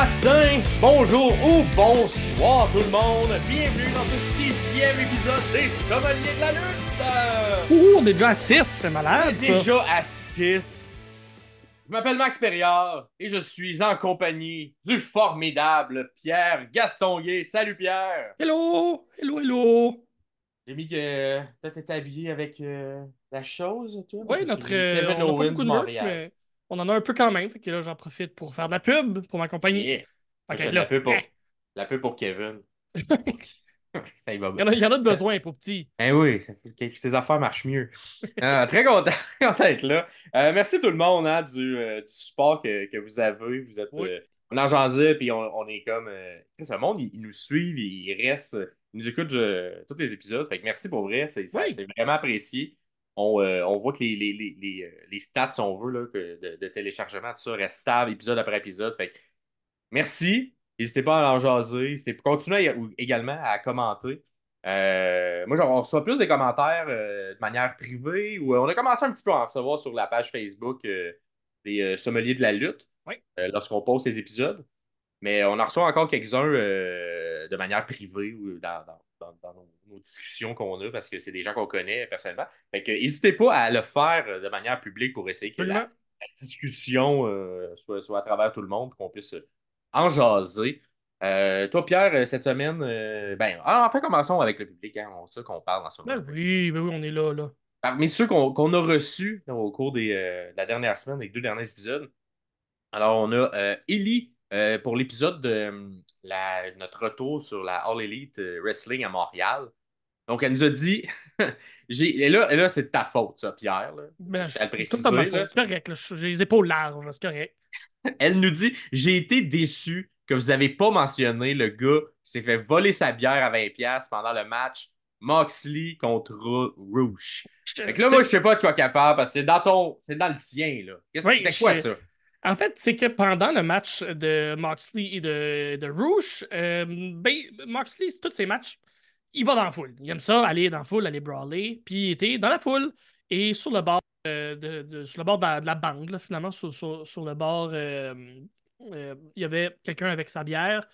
matin, bonjour ou bonsoir tout le monde. Bienvenue dans ce sixième épisode des Sommeliers de la lutte. Ouh, on est déjà à 6, c'est On est malade déjà à 6. Je m'appelle Max Perriard et je suis en compagnie du formidable Pierre Gastonguay. Salut Pierre. Hello, hello, hello. J'ai mis que toi t'étais habillé avec euh, la chose, toi? Oui, notre. euh, on pas beaucoup de merch, mais on en a un peu quand même. Fait que là, j'en profite pour faire de la pub pour ma compagnie. Yeah. Fait là, la pub pour, eh, la pub pour Kevin. Ça y va il y, a, il y en a de besoin pour petit. Eh oui, ces affaires marchent mieux. Ah, très content, content d'être là. Euh, merci tout le monde hein, du, euh, du support que, que vous avez. Vous êtes, Oui. euh, on en jasait, puis on, on est comme. Le monde, ils, ils nous suivent, ils restent, ils nous écoutent tous les épisodes. Fait que merci pour vrai, c'est ça- Oui. c'est vraiment apprécié. On, euh, on voit que les, les, les, les, euh, les stats, si on veut, là, que de, de téléchargement, tout ça reste stable épisode après épisode. Fait que merci. N'hésitez pas à en jaser. Continuez à- également à commenter. Euh, moi, genre, on reçoit plus des commentaires euh, de manière privée ou on a commencé un petit peu à en recevoir sur la page Facebook des sommeliers de la lutte Oui. lorsqu'on poste les épisodes. Mais on en reçoit encore quelques-uns de manière privée ou dans, dans- dans- dans nos, nos discussions qu'on a parce que c'est des gens qu'on connaît personnellement. Fait que n'hésitez pas à le faire euh, de manière publique pour essayer que la, discussion euh, soit, soit à travers tout le monde, qu'on puisse euh, en jaser. Euh, toi, Pierre, cette semaine, euh, ben, ah, enfin, commençons avec le public, hein, on sait qu'on parle en ce moment. Ben oui, ben oui, on est là, là. Parmi ceux qu'on a reçus au cours des, euh, de la dernière semaine, des deux derniers épisodes, alors on a Ellie pour l'épisode de la- notre retour sur la All Elite Wrestling à Montréal. Donc, elle nous a dit, et là, c'est de ta faute, ça, Pierre. là. Ben, Je tout ma faute. C'est correct. J'ai les épaules larges, c'est correct. Elle nous dit J'ai été déçu que vous n'avez pas mentionné le gars qui s'est fait voler sa bière à 20$ pendant le match Moxley contre Rouge. Fait que là, moi, je sais pas de quoi parle parce que c'est dans ton. C'est dans le tien, là. Oui, c'était quoi ça? En fait, c'est que pendant le match de Moxley et de, de Rouge, euh, ben, Moxley, c'est tous ses matchs, il va dans la foule. Il aime ça, aller dans la foule, aller brawler. Puis il était dans la foule et sur le bord, euh, de, sur le bord de la, de la bande, finalement, sur, sur- sur le bord, euh, euh, il y avait quelqu'un avec sa bière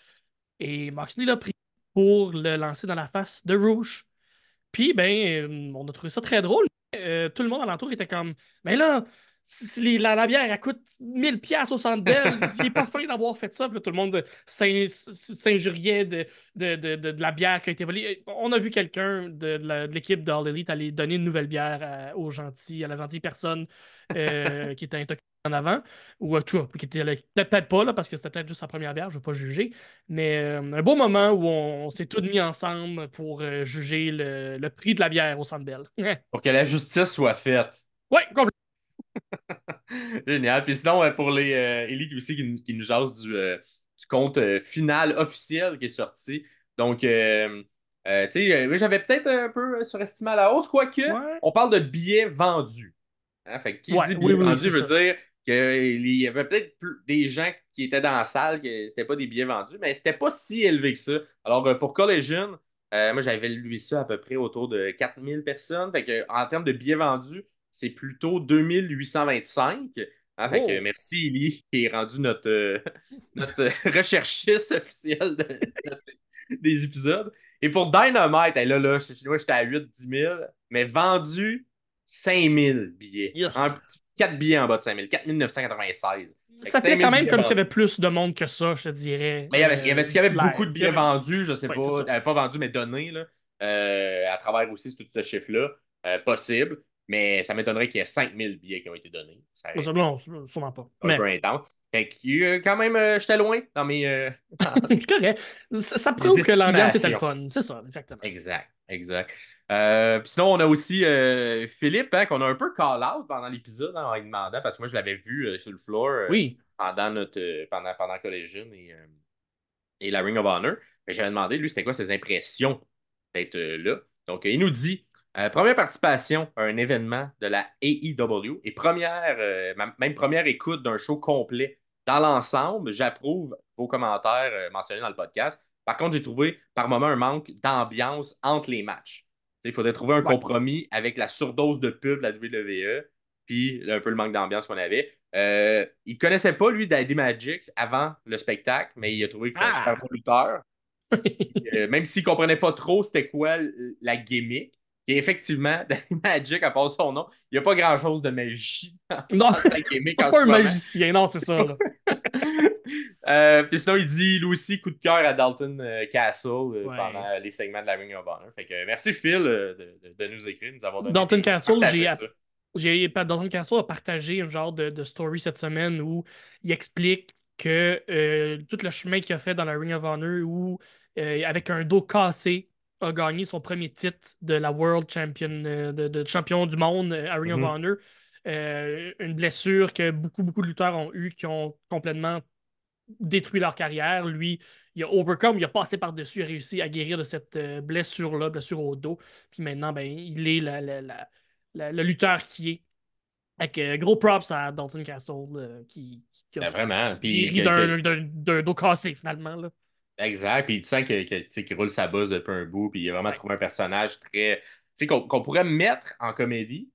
et Moxley l'a pris pour le lancer dans la face de Rouge. Puis, ben, on a trouvé ça très drôle. Tout le monde alentour était comme, mais là, si- la, la bière, elle coûte 1000 pièces au centre belle. Il est pas fin d'avoir fait ça. Puis là, tout le monde s'in- s'injuriait de, de, de, de- la bière qui a été volée. On a vu quelqu'un de, l'équipe d'All Elite aller donner une nouvelle bière à, aux gentils, à la gentille personne euh, qui était intoxiquée en avant. Ou à tout, qui était là- peut-être pas, là, parce que c'était peut-être juste sa première bière, je ne veux pas juger. Mais euh, un beau moment où on, s'est tous mis ensemble pour euh, juger le, le prix de la bière au centre belle. Pour que la justice soit faite. ouais, complètement. Génial. Puis sinon, euh, pour les euh, Ellie aussi qui, nous- qui nous jase du, euh, du compte euh, final officiel qui est sorti. Donc, tu sais, j'avais peut-être un peu surestimé à la hausse, quoique Ouais. on parle de billets vendus. Hein, Fait que qui Ouais, dit billets oui, vendus veut ça. dire qu'il y avait peut-être des gens qui étaient dans la salle, que c'était pas des billets vendus, mais c'était pas si élevé que ça. Alors, pour Collision, euh, moi, j'avais lu ça à peu près autour de 4000 personnes. Fait que, en termes de billets vendus, c'est plutôt 2825. Hein, fait que Oh. merci, Ellie, qui est rendu notre, euh, notre euh, recherchiste de- de- des épisodes. Et pour Dynamite, là, là, je- moi, j'étais à 8-10 000, mais vendu 5000 billets. Yes. Un petit 4 billets en bas de 5000, 4996. Fait Ça que fait 5000 quand même comme s'il y avait plus de monde que ça, je te dirais. Mais il y avait, il y avait, il y avait Euh, beaucoup de billets vendus, je sais Ouais, pas, ça. euh, pas vendus, mais donnés, là, euh, à travers aussi tout ce chiffre-là, euh, possible. Mais ça m'étonnerait qu'il y ait 5000 billets qui ont été donnés. Ça Non, sûrement pas. un Mais peu intense. Fait que euh, quand même, euh, j'étais loin dans mes. euh, c'est correct. Ça, ça prouve que l'ambiance était le fun. C'est ça, exactement. Exact, exact. Euh, sinon, on a aussi Philippe, hein, qu'on a un peu call-out pendant l'épisode hein, en lui demandant, parce que moi, je l'avais vu sur le floor Oui. pendant notre pendant, pendant et, et la Ring of Honor. Mais j'avais demandé, lui, c'était quoi ses impressions d'être là? Donc, il nous dit euh, première participation à un événement de la AEW et première, euh, même première écoute d'un show complet. Dans l'ensemble, j'approuve vos commentaires euh, mentionnés dans le podcast. Par contre, j'ai trouvé par moment un manque d'ambiance entre les matchs. Il faudrait trouver un Ouais. compromis avec la surdose de pub de la WWE. puis un peu le manque d'ambiance qu'on avait. Il connaissait pas, lui, Daddy Magic avant le spectacle, mais il a trouvé que c'était un Ah! super lutteur. Même s'il comprenait pas trop c'était quoi la gimmick. Et effectivement, Magic, à part son nom, il n'y a pas grand-chose de magie Non, en pas ce un magicien, non, c'est ça. Euh, puis sinon, il dit lui aussi coup de cœur à Dalton euh, Castle euh, Ouais. pendant les segments de la Ring of Honor. Fait que merci Phil de, nous écrire, nous avoir donné Dalton Castle, j'ai Dalton Castle a partagé un genre de, de story cette semaine où il explique que tout le chemin qu'il a fait dans la Ring of Honor, où avec un dos cassé, a gagné son premier titre de la World Champion, euh, de, de champion du monde à Ring of Honor. Euh, une blessure que beaucoup, beaucoup de lutteurs ont eu, qui ont complètement détruit leur carrière. Lui, il a overcome, il a passé par-dessus, il a réussi à guérir de cette euh, blessure-là, blessure au dos. Puis maintenant, ben, il est la- la- la- le lutteur qui est. Avec euh, gros props à Dalton Castle euh, qui, qui Ben, a vraiment. Puis d'un- d'un dos cassé finalement. Là. Exact. Puis tu sens que, qu'il roule sa bosse depuis un bout. Puis il a vraiment Ouais. trouvé un personnage très. Tu sais, qu'on pourrait mettre en comédie,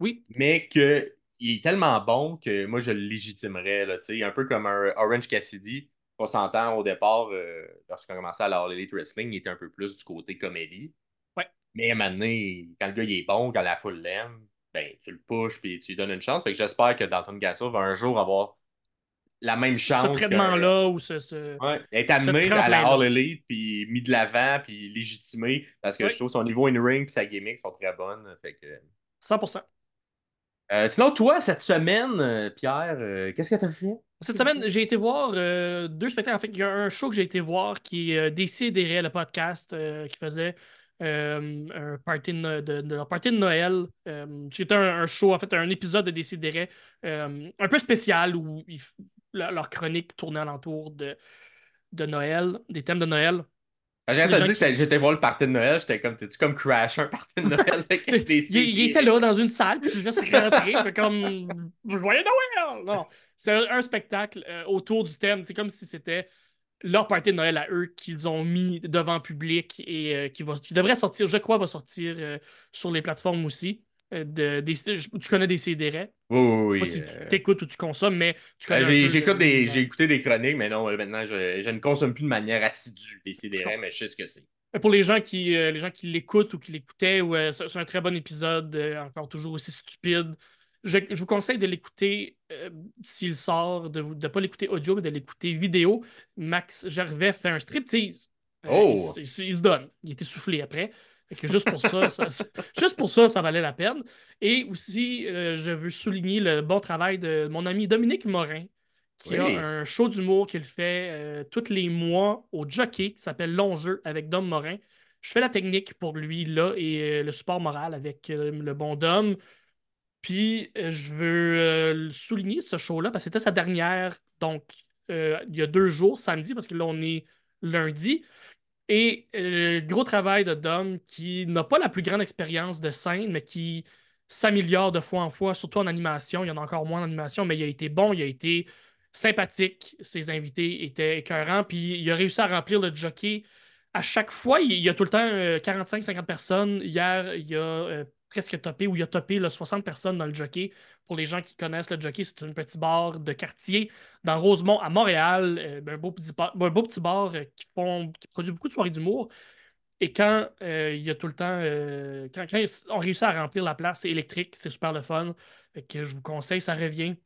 Oui, mais que il est tellement bon que moi, je le légitimerais. Là, tu sais, un peu comme un Orange Cassidy. On s'entend au départ, euh, lorsqu'on a commencé à la All Elite Wrestling, il était un peu plus du côté comédie. Ouais. Mais maintenant, quand le gars il est bon, quand la foule l'aime, ben, tu le pushes puis tu lui donnes une chance. Fait que j'espère que Dalton Castle va un jour avoir la même chance. ce traitement-là ou ce. ce- Ouais, être Ce amené à la. All Elite, puis mis de l'avant, puis légitimé, parce que Oui. je trouve son niveau in-ring puis sa gimmick sont très bonnes. Fait que... 100%. Euh, sinon, toi, cette semaine, euh, Pierre, euh, qu'est-ce que t'as fait? Cette semaine, j'ai été voir euh, deux spectacles. En fait, il y a un show que j'ai été voir qui est Décidéré, le podcast, qui faisait euh, un party de, de- de leur party de Noël. Euh, C'était un, un show, en fait, un épisode de Décidéré euh, un peu spécial où ils leur, leur chronique tournait alentour de, de Noël, des thèmes de Noël. Quand j'ai entendu qui- que j'étais voir le party de Noël, j'étais comme, t'es-tu comme crash un party de Noël avec des Il, était là dans une salle, puis je suis juste rentré, comme Joyeux Noël! Non, c'est un, un spectacle euh, autour du thème. C'est comme si c'était leur party de Noël à eux qu'ils ont mis devant le public et euh, qui, va, qui devrait sortir, je crois, va sortir euh, sur les plateformes aussi. Euh, de, des, tu connais des CDR. Oui, oui, oui. si euh, tu t'écoutes ou tu consommes, mais tu connais euh, un j'ai, écouté des chroniques, mais non, euh, maintenant, je, je ne consomme plus de manière assidue des CDR, mais je sais ce que c'est. Pour les gens qui, euh, les gens qui l'écoutent ou qui l'écoutaient, ouais, c'est un très bon épisode, euh, encore toujours aussi stupide. Je, je vous conseille de l'écouter euh, s'il sort, de ne pas l'écouter audio, mais de l'écouter vidéo. Max Gervais fait un striptease. Euh, Oh! il, il il se donne. Il était soufflé après. Fait que juste pour ça, ça- ça- juste pour ça, ça valait la peine. Et aussi, euh, je veux souligner le bon travail de mon ami Dominique Morin, qui Oui. a un show d'humour qu'il fait euh, tous les mois au Jockey, qui s'appelle Longeux avec Dom Morin. Je fais la technique pour lui là et euh, le support moral avec le bon Dom. Puis je veux souligner ce show-là parce que c'était sa dernière, donc euh, il y a deux jours, samedi, parce que là on est lundi. Et euh, gros travail de Dom qui n'a pas la plus grande expérience de scène, mais qui s'améliore de fois en fois, surtout en animation. Il y en a encore moins en animation, mais il a été bon, il a été sympathique. Ses invités étaient écœurants, puis il a réussi à remplir le jockey. À chaque fois, il y a tout le temps 45-50 personnes. Hier, il y a euh, presque topé, ou il a topé là, 60 personnes dans le jockey. Pour les gens qui connaissent le jockey, c'est un petit bar de quartier dans Rosemont à Montréal. euh, un, beau petit bar, un beau petit bar euh, qui, font, qui produit beaucoup de soirées d'humour. Et quand euh, il y a tout le temps, quand, quand on réussit à remplir la place, c'est électrique, c'est super le fun. Que je vous conseille, ça revient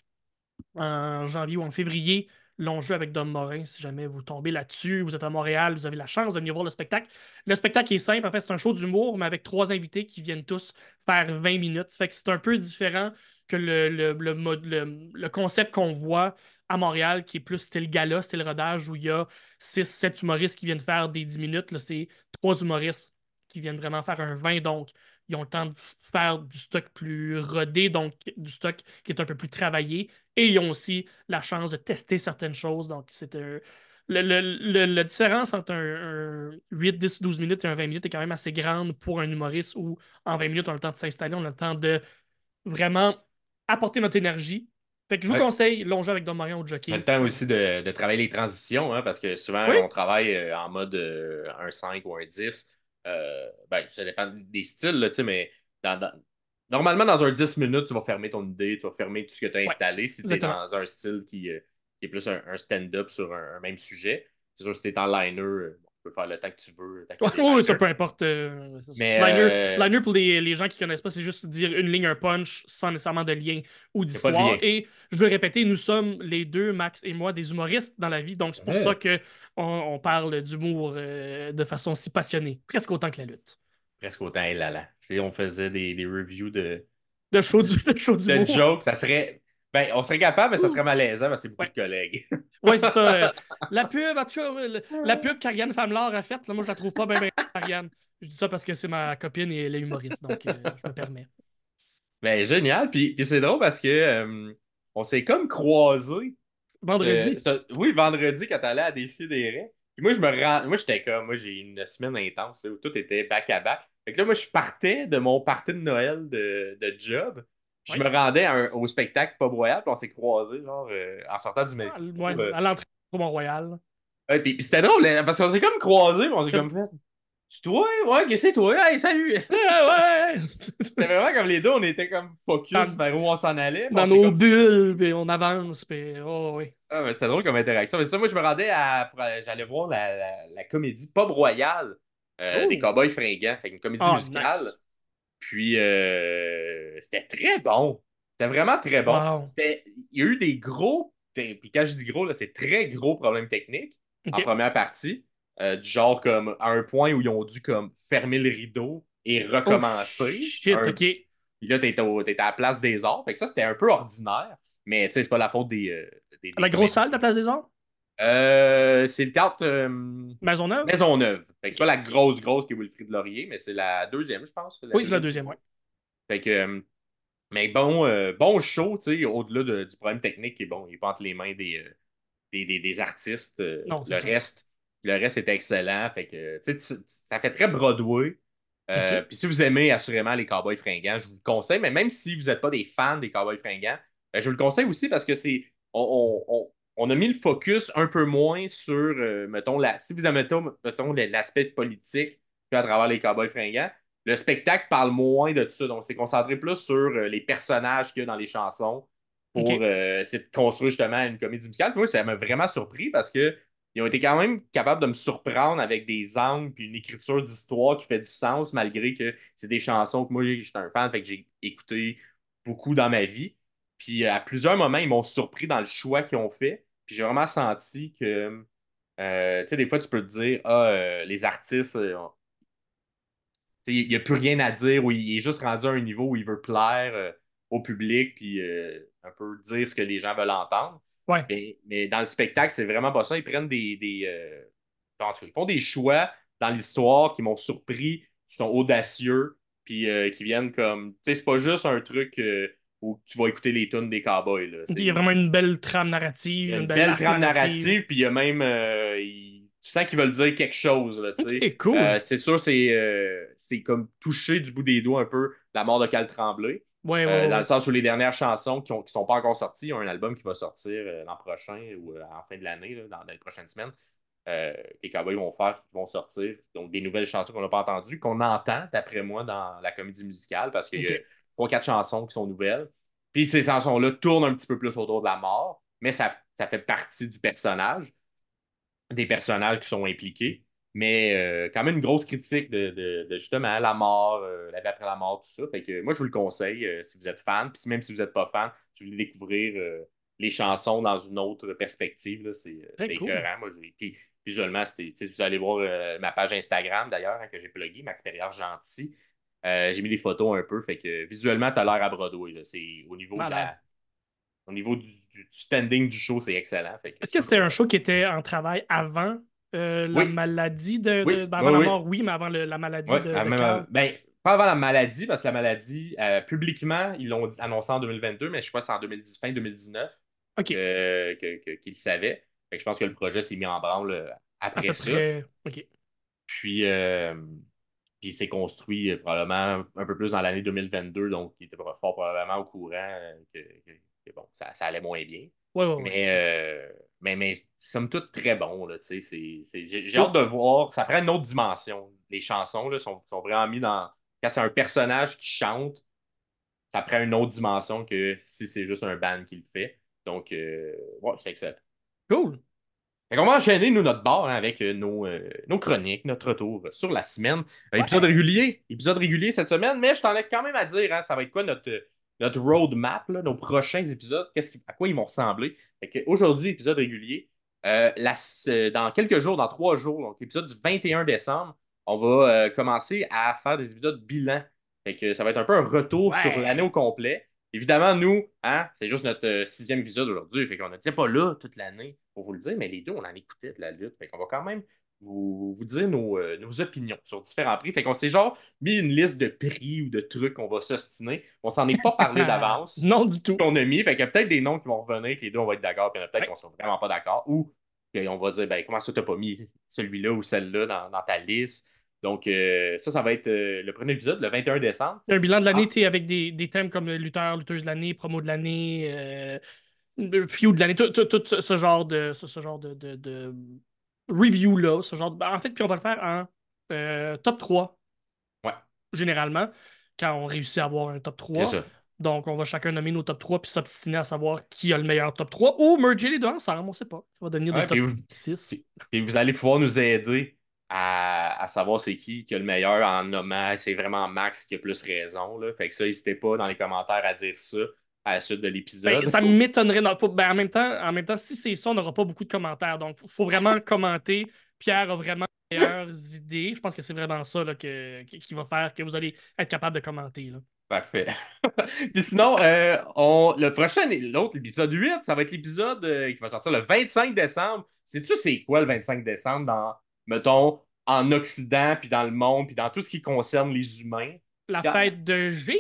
en janvier ou en février. Long jeu avec Dom Morin, si jamais vous tombez là-dessus, vous êtes à Montréal, vous avez la chance de venir voir le spectacle. Le spectacle est simple, en fait, c'est un show d'humour, mais avec trois invités qui viennent tous faire 20 minutes. Fait que c'est un peu différent que le, mode- le- le concept qu'on voit à Montréal, qui est plus style gala, style rodage, où il y a 6-7 humoristes qui viennent faire des 10 minutes. Là, c'est trois humoristes qui viennent vraiment faire un 20, donc ils ont le temps de faire du stock plus rodé, donc du stock qui est un peu plus travaillé. Et ils ont aussi la chance de tester certaines choses. Donc, c'est un- le- le- le- la différence entre un, un 8, 10, 12 minutes et un 20 minutes est quand même assez grande pour un humoriste où en 20 minutes, on a le temps de s'installer, on a le temps de vraiment apporter notre énergie. Fait que je vous Ouais. conseille Longer avec Dom Marion au jockey. On a le temps aussi de, de travailler les transitions, hein, parce que souvent, Oui. on travaille euh, en mode euh, un 5 ou un 10. Euh, ben, ça dépend des styles, là, mais dans, dans, Normalement, dans un 10 minutes, tu vas fermer ton idée, tu vas fermer tout ce que tu as Ouais, installé si tu es dans un style qui, euh, qui est plus un, un stand-up sur un, un même sujet. C'est sûr, si tu es en liner, euh, peux faire le temps que tu veux, ouais, ça peu importe. euh. Mais liner, euh, liner, pour les, les gens qui connaissent pas, c'est juste dire une ligne, un punch sans nécessairement de lien ou de d'histoire. Et je veux répéter, nous sommes les deux, Max et moi, des humoristes dans la vie. Donc c'est pour ça Ouais. que on, on parle d'humour euh, de façon si passionnée. Presque autant que la lutte. Presque autant, et là, là. On faisait des, des reviews de, Le show du, le show de jokes. Ça serait. Ben, on serait capable, mais ça serait malaisant parce que c'est beaucoup Ouais. de collègues. Ouais, c'est ça. euh, la pub, euh, la pub qu'Ariane Famlar a faite, là, moi, je la trouve pas bien, bien, Ariane. Je dis ça parce que c'est ma copine et elle est humoriste, donc euh, je me permets. Ben, génial. Puis, puis c'est drôle parce que euh, on s'est comme croisés. Vendredi. Euh, oui, vendredi, quand t'allais à Décideret. Puis moi, je me rends. Moi, j'étais comme. Moi, j'ai eu une semaine intense là, où tout était back-à-back. Fait que là, moi, je partais de mon party de Noël de, de job. Je me rendais un- au spectacle Pas Royal. Puis on s'est croisés, genre, euh, en sortant du Ah, métro. ouais, euh. à l'entrée du Mont-Royal. Ouais, puis, puis c'était drôle, hein, parce qu'on s'est comme croisés. Puis on s'est Comme- fait. C'est toi? Ouais, que c'est toi? Hey, salut! Ouais. C'était vraiment comme les deux, on était comme focus vers où on s'en allait. Dans nos comme bulles, puis on avance, puis oh, oui. Ah, mais c'est drôle comme interaction. Mais ça, moi, je me rendais à. pour- J'allais voir la, la, la comédie Pub Royal euh, Oh. des Cowboys fringants. Fait une comédie Ah, musicale. nice. Puis, euh, c'était très bon. C'était vraiment très bon. Wow. Il y a eu des gros. Puis quand je dis gros, c'est très gros problèmes techniques en première partie. Euh, du genre comme à un point où ils ont dû comme fermer le rideau et Oh, recommencer. shit, Un- ok. puis là, t'étais, à la place des arts. Fait que ça, c'était un peu ordinaire. Mais tu sais, c'est pas la faute des. euh, des- des La grosse salle de la. Place des Arts? Euh, c'est le théâtre euh, Maisonneuve? Maisonneuve. Fait que c'est pas la grosse, grosse qui est Wilfrid Laurier, mais c'est la deuxième, je pense. Oui, c'est la deuxième, ouais. Fait que. euh, mais bon, euh, bon show, tu sais, au-delà de- du problème technique, qui est bon, il est pas entre les mains des, des, des- des artistes. Non, le ça. reste, le reste est excellent. Fait que, tu sais, ça fait très Broadway. Puis si vous aimez assurément les Cowboys fringants, je vous le conseille. Mais même si vous n'êtes pas des fans des Cowboys fringants, ben, je vous le conseille aussi parce que c'est. On, on- on- on a mis le focus un peu moins sur, euh, mettons, la, si vous aimez, mettons, l'aspect politique à travers les Cowboys fringants, le spectacle parle moins de ça. Donc, c'est concentré plus sur euh, les personnages qu'il y a dans les chansons pour euh, essayer de construire justement une comédie musicale. Puis moi, ça m'a vraiment surpris parce que ils ont été quand même capables de me surprendre avec des angles puis une écriture d'histoire qui fait du sens, malgré que c'est des chansons que moi, je suis un fan, fait que j'ai écouté beaucoup dans ma vie. Puis à plusieurs moments, ils m'ont surpris dans le choix qu'ils ont fait. Puis j'ai vraiment senti que, euh, tu sais, des fois, tu peux te dire, ah, euh, les artistes, euh, il n'y a plus rien à dire, ou il est juste rendu à un niveau où il veut plaire euh, au public, puis euh, un peu dire ce que les gens veulent entendre. Ouais. Mais, mais dans le spectacle, c'est vraiment pas ça. Ils prennent des. des euh, ils font des choix dans l'histoire qui m'ont surpris, qui sont audacieux, puis euh, qui viennent comme. Tu sais, c'est pas juste un truc euh, où tu vas écouter les tunes des cowboys. Là. Il y a vraiment une belle trame narrative, Il y a une une belle, trame narrative, puis il y a même. euh, il- Tu sens qu'ils veulent dire quelque chose. Là, tu sais. Ok, cool. Euh, c'est sûr, c'est euh, c'est comme toucher du bout des doigts un peu la mort de Cal Tremblay. ouais, ouais, ouais. dans le sens où les dernières chansons qui ne sont pas encore sorties, il y a un album qui va sortir l'an prochain ou en fin de l'année, là, dans, dans les prochaines semaines. que les Cowboys vont faire, qui vont sortir. Donc, des nouvelles chansons qu'on n'a pas entendues, qu'on entend, d'après moi, dans la comédie musicale, parce qu'il y a. trois, quatre chansons qui sont nouvelles. Puis ces chansons-là tournent un petit peu plus autour de la mort, mais ça, ça fait partie du personnage, des personnages qui sont impliqués. Mais euh, quand même une grosse critique de, de- de, justement la mort, euh, la vie après la mort, tout ça. Fait que moi, je vous le conseille euh, si vous êtes fan. Puis même si vous n'êtes pas fan, si vous voulez découvrir euh, les chansons dans une autre perspective, c'est cool. écœurant. Moi, j'ai- puis visuellement, vous allez voir ma page Instagram d'ailleurs, hein, que j'ai plugué, Max Perrière Gentil. Euh, j'ai mis des photos un peu. Fait que visuellement, tu as l'air à Broadway. C'est au niveau de la- au niveau du, du- standing du show, c'est excellent. Est-ce que c'était un show qui était en travail avant euh, la Oui. maladie de. Oui, de- ben, avant oui, la mort, oui, mais avant le- la maladie de, même- ben, pas avant la maladie, parce que la maladie, euh, publiquement, ils l'ont annoncé en 2022, mais je crois que c'est en 2010, fin 2019 Ok. que- que- que- qu'ils le savaient. Fait que je pense que le projet s'est mis en branle après ça. près. Ok. Puis, il s'est construit euh, probablement un peu plus dans l'année 2022, donc il était fort probablement au courant euh, que, que- que, bon, ça, ça allait moins bien. Ouais, ouais. Mais, euh, mais, mais somme toute très bon. J'ai hâte de voir. Ça prend une autre dimension. Les chansons là, sont, sont vraiment mis dans. Quand c'est un personnage qui chante, ça prend une autre dimension que si c'est juste un band qui le fait. Donc, euh, ouais, c'est excellent. Cool. Fait qu'on va enchaîner, nous, notre bar hein, avec euh, nos, euh, nos chroniques, notre retour sur la semaine. Euh, Épisode régulier. Épisode régulier cette semaine, mais je t'en ai quand même à dire, hein, ça va être quoi notre, notre roadmap, là, nos prochains épisodes, à quoi ils vont ressembler. Aujourd'hui, épisode régulier. Euh, la- dans quelques jours, dans trois jours, donc l'épisode du 21 décembre, on va commencer à faire des épisodes bilan. Fait que ça va être un peu un retour Ouais. sur l'année au complet. Évidemment, nous, hein, c'est juste notre euh, sixième épisode aujourd'hui. Fait qu'on n'était pas là toute l'année, pour vous le dire, mais les deux, on en écoutait de la lutte. Fait qu'on va quand même vous, vous dire nos, euh, nos opinions sur différents prix. Fait qu'on s'est genre mis une liste de prix ou de trucs qu'on va s'ostiner. On s'en est pas parlé d'avance. Non, du tout. qu'on a mis. Fait qu'il y a peut-être des noms qui vont revenir, que les deux, on va être d'accord, puis il y en a peut-être Ouais. qu'on sera vraiment pas d'accord. Ou qu'on va dire, ben, comment ça, t'as pas mis celui-là ou celle-là dans, dans ta liste? Donc, euh, ça, ça va être euh, le premier épisode, le 21 décembre. Un bilan de l'année, Ah. avec des, des thèmes comme lutteur, lutteuse de l'année, promo de l'année, euh, feud de l'année, tout, tout- tout ce genre de, ce, ce genre de, de, de review-là. Ce genre de- ben, En fait, puis on va le faire en euh, top 3, Ouais, généralement, quand on réussit à avoir un top 3. c'est ça. Donc, on va chacun nommer nos top 3 puis s'obstiner à savoir qui a le meilleur top 3 ou merger les deux ensemble, on sait pas. Ça va devenir Ouais, des top puis vous- 6. Puis vous allez pouvoir nous aider à, à savoir c'est qui qui a le meilleur en nommant c'est vraiment Max qui a plus raison. Là. Fait que ça, n'hésitez pas dans les commentaires à dire ça à la suite de l'épisode. Ben, ça m'étonnerait. dans- faut- ben, en, même temps, en même temps, si c'est ça, on n'aura pas beaucoup de commentaires. Donc, il faut vraiment commenter. Pierre a vraiment les meilleures idées. Je pense que c'est vraiment ça là, que, qui qui va faire que vous allez être capable de commenter. Là. Parfait. Puis sinon, euh, on, le prochain, l'autre, l'épisode 8, ça va être l'épisode euh, qui va sortir le 25 décembre. Sais-tu c'est quoi le 25 décembre dans, mettons, en Occident, puis dans le monde, puis dans tout ce qui concerne les humains? La fête de Jésus?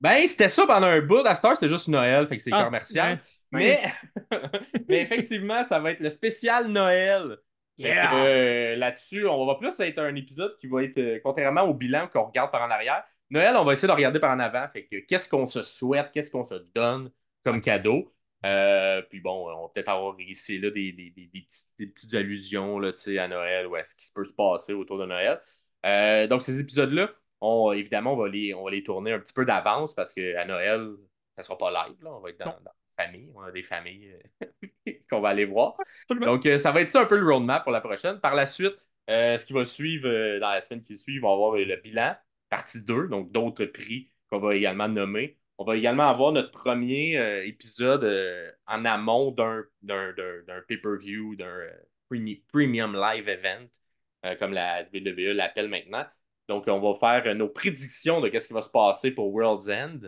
Ben, c'était ça pendant un bout. À cette heure, c'est juste Noël, fait que c'est Ah, commercial. ouais. Mais, mais effectivement, ça va être le spécial Noël. Yeah. euh, Là-dessus, on va plus être un épisode qui va être, euh, contrairement au bilan qu'on regarde par en arrière, Noël, on va essayer de regarder par en avant. Fait que qu'est-ce qu'on se souhaite, qu'est-ce qu'on se donne comme cadeau? Euh, puis bon, on va peut-être avoir ici là des, des, des, des petites, des petites allusions là, à Noël ou à ce qui se peut se passer autour de Noël. Euh, donc, ces épisodes-là, on, évidemment, on va, les, on va les tourner un petit peu d'avance parce qu'à Noël, ça sera pas live. Là. On va être dans, la famille. On a des familles euh, qu'on va aller voir. Donc, euh, ça va être ça un peu le roadmap pour la prochaine. Par la suite, ce qui va suivre dans la semaine qui suit, on va avoir le bilan, partie 2, donc d'autres prix qu'on va également nommer. On va également avoir notre premier euh, épisode euh, en amont d'un, pay-per-view, d'un euh, premi- premium live event, comme la WWE l'appelle maintenant. Donc, on va faire nos prédictions de ce qui va se passer pour World's End,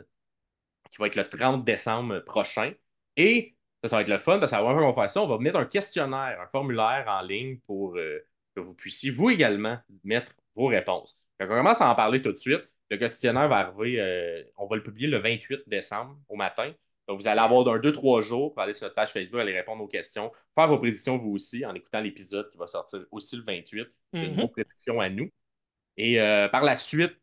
qui va être le 30 décembre prochain. Et ça, ça va être le fun parce que fois qu'on faire ça, on va mettre un questionnaire, un formulaire en ligne pour que vous puissiez, vous également, mettre vos réponses. Fait qu'on commence à en parler tout de suite. Le questionnaire va arriver, euh, on va le publier le 28 décembre au matin. Donc, vous allez avoir d'un 2-3 jours pour aller sur notre page Facebook, aller répondre aux questions, faire vos prédictions vous aussi en écoutant l'épisode qui va sortir aussi le 28, de Mhm. nos prédictions à nous. Et euh, par la suite,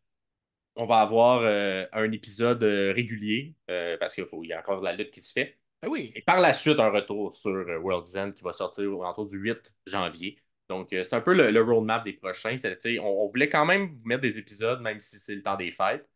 on va avoir euh, un épisode régulier parce qu'il faut- il y a encore de la lutte qui se fait. Ben oui. Et par la suite, un retour sur World's End qui va sortir autour du 8 janvier. Donc, euh, c'est un peu le, le roadmap des prochains. On, on voulait quand même vous mettre des épisodes, même si c'est le temps des fêtes,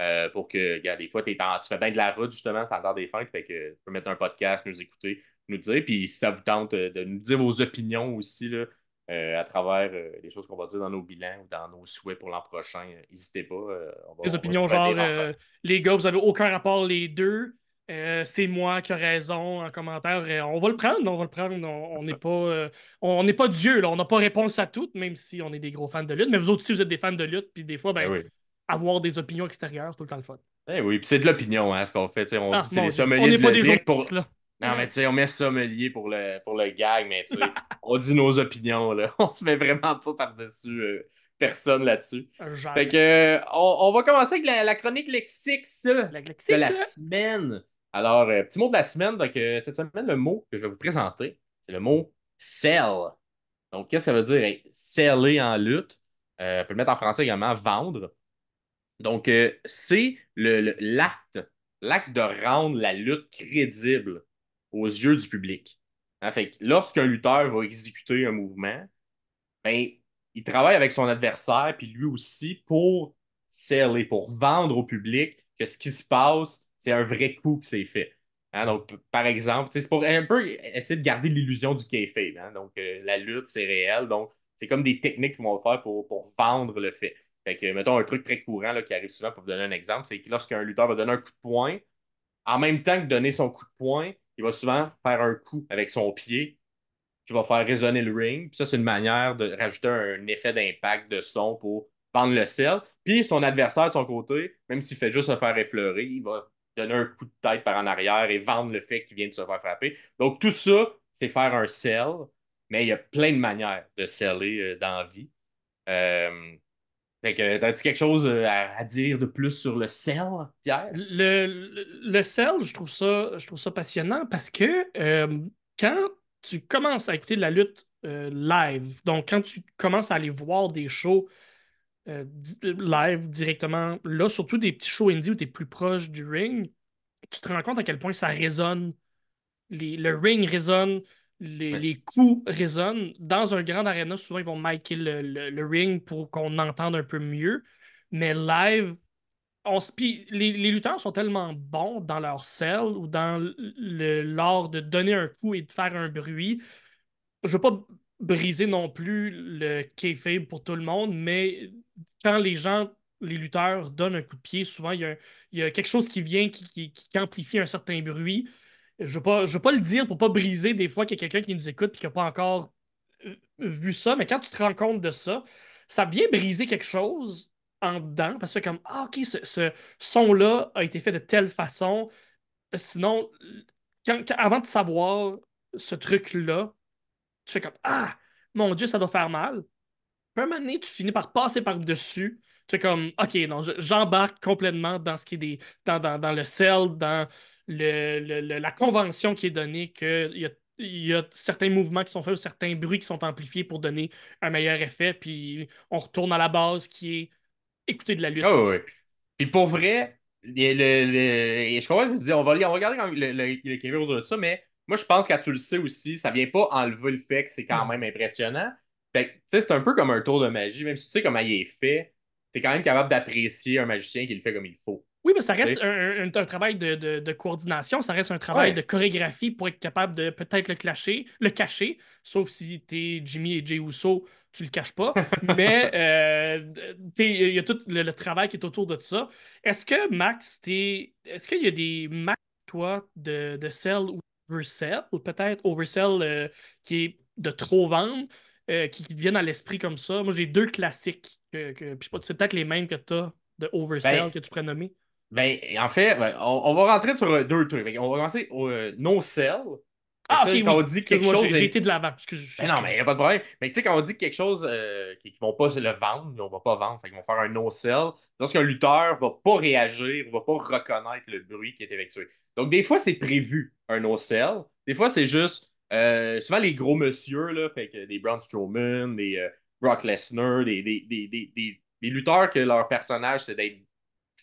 euh, pour que, regarde, des fois, en- tu fais bien de la route, justement, c'est le temps des fêtes, fait que tu peux mettre un podcast, nous écouter, nous dire, puis si ça vous tente euh, de nous dire vos opinions aussi, là, euh, à travers les choses qu'on va dire dans nos bilans ou dans nos souhaits pour l'an prochain, n'hésitez pas. on va- on va opinions genre, les gars, vous avez aucun rapport les deux. Euh, c'est moi qui ai raison en commentaire. Euh, on va le prendre, on va le prendre. On on n'est pas, euh, on n'est pas Dieu, là. on n'a pas réponse à toutes, même si on est des gros fans de lutte. Mais vous autres aussi, vous êtes des fans de lutte, puis des fois, ben, Ben oui. avoir des opinions extérieures, c'est tout le temps le fun. Eh oui, puis c'est de l'opinion, hein, ce qu'on fait. On Ah, dit c'est les sommeliers on n'est de pas des pour, là. Non, mais tu sais, on met sommelier pour le, pour le gag, mais tu sais, on dit nos opinions, là. On se met vraiment pas par-dessus euh, personne là-dessus. Genre, Fait que, euh, on, on va commencer avec la, la chronique lexique la de la ça. semaine. Alors, euh, petit mot de la semaine. Donc, euh, cette semaine, le mot que je vais vous présenter, c'est le mot sell. Donc, qu'est-ce que ça veut dire? Hey, seller en lutte? Euh, on peut le mettre en français également, vendre. Donc, c'est le- le- l'acte, l'acte de rendre la lutte crédible aux yeux du public. Hein, fait lorsqu'un lutteur va exécuter un mouvement, ben, il travaille avec son adversaire, puis lui aussi, pour seller, pour vendre au public que ce qui se passe, c'est un vrai coup qui s'est fait. Hein, donc, par exemple, c'est pour un peu essayer de garder l'illusion du kayfabe. Hein, donc, euh, la lutte, c'est réel. Donc, c'est comme des techniques qu'ils vont faire pour, pour vendre le fait. Fait que, mettons, un truc très courant là, qui arrive souvent, pour vous donner un exemple, c'est que lorsqu'un lutteur va donner un coup de poing, en même temps que donner son coup de poing, il va souvent faire un coup avec son pied qui va faire résonner le ring. Puis ça, c'est une manière de rajouter un effet d'impact de son pour vendre le sel. Puis son adversaire de son côté, même s'il fait juste se faire effleurer, il va donner un coup de tête par en arrière et vendre le fait qu'il vient de se faire frapper. Donc tout ça, c'est faire un sell, mais il y a plein de manières de seller euh, dans la vie. Euh, fait que, t'as-tu quelque chose euh, à, dire de plus sur le sel, Pierre? Le, le, sel, je trouve ça, je trouve ça passionnant parce que quand tu commences à écouter de la lutte live, donc quand tu commences à aller voir des shows euh, live directement là, surtout des petits shows indie où tu es plus proche du ring, tu te rends compte à quel point ça résonne. le ring résonne, les, coups résonnent. Dans un grand arena, souvent ils vont micer le, ring pour qu'on entende un peu mieux. Mais live, on, les, les, lutteurs sont tellement bons dans leur sell ou dans l'art de donner un coup et de faire un bruit. Je veux pas briser non plus le kayfabe pour tout le monde, mais quand les gens, les lutteurs donnent un coup de pied, souvent il y a, quelque chose qui vient qui, amplifie un certain bruit. Je ne veux, pas le dire pour pas briser des fois qu'il y a quelqu'un qui nous écoute et qui n'a pas encore euh, vu ça, mais quand tu te rends compte de ça, ça vient briser quelque chose en dedans parce que comme ah, ok ce, son-là a été fait de telle façon sinon avant de savoir ce truc-là tu fais comme Ah, mon Dieu, ça doit faire mal. Puis un moment donné, tu finis par passer par-dessus. Tu fais comme OK, non, j'embarque complètement dans ce qui est des. dans, dans, le sel, dans le, la convention qui est donnée, qu'il y a il y a certains mouvements qui sont faits ou certains bruits qui sont amplifiés pour donner un meilleur effet. Puis on retourne à la base qui est écouter de la lutte. Oh, oui. Puis pour vrai, le, le, je ce que tu dis. On va, on va regarder le, le, le, de ça, mais moi, je pense que tu le sais aussi, ça vient pas enlever le fait que c'est quand même impressionnant. Fait tu sais, c'est un peu comme un tour de magie. Même si tu sais comment il est fait, tu es quand même capable d'apprécier un magicien qui le fait comme il faut. Oui, mais ça reste un, travail de, coordination, ça reste un travail de chorégraphie pour être capable de peut-être le, clasher, le cacher, sauf si tu es Jimmy et Jay Uso, tu le caches pas. mais euh, il y a tout le, travail qui est autour de ça. Est-ce que Max, est-ce qu'il y a des Max, toi, de, de Cell ou oversell, peut-être oversell euh, qui est de trop vendre, euh, qui, qui, viennent à l'esprit comme ça. Moi, j'ai deux classiques. Que, que c'est peut-être les mêmes que tu as de oversell ben, que tu pourrais nommer. Ben, en fait, on, va rentrer sur euh, deux trucs. On va commencer au no sell. Ah, ok, quand on dit quelque chose. J'ai été de l'avant. Non, mais il n'y a pas de problème. Mais tu sais, quand on dit quelque chose euh, qui ne vont pas le vendre, on ne va pas vendre. Ils vont faire un no-sell. Lorsqu'un lutteur ne va pas réagir, ne va pas reconnaître le bruit qui est effectué. Donc, des fois, c'est prévu un no-sell. Des fois, c'est juste. Euh, souvent, les gros monsieur, là, fait que des Braun Strowman, des euh, Brock Lesnar, des, des, des, des, lutteurs que leur personnage, c'est d'être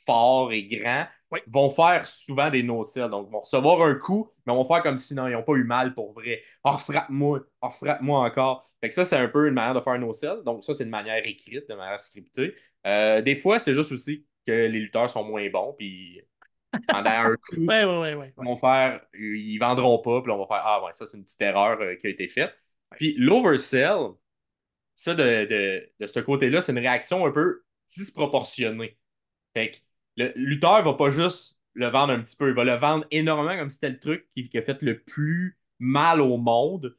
fort et grand vont faire souvent des no-sell. Donc, ils vont recevoir un coup, mais vont faire comme si non, ils n'ont pas eu mal pour vrai. Oh, frappe-moi, oh, frappe-moi encore. Fait que ça, c'est un peu une manière de faire un no-sell. Donc, ça, c'est une manière écrite, de manière scriptée. Euh, des fois, c'est juste aussi que les lutteurs sont moins bons, puis pendant un coup, ouais, ouais, ouais, ils vont faire, ils vendront pas, puis on va faire Ah, ouais, ça, c'est une petite erreur euh, qui a été faite. Puis l'oversell, ça, de, de, de ce côté-là, c'est une réaction un peu disproportionnée. Fait que le lutteur va pas juste le vendre un petit peu, il va le vendre énormément comme si c'était le truc qui, a fait le plus mal au monde.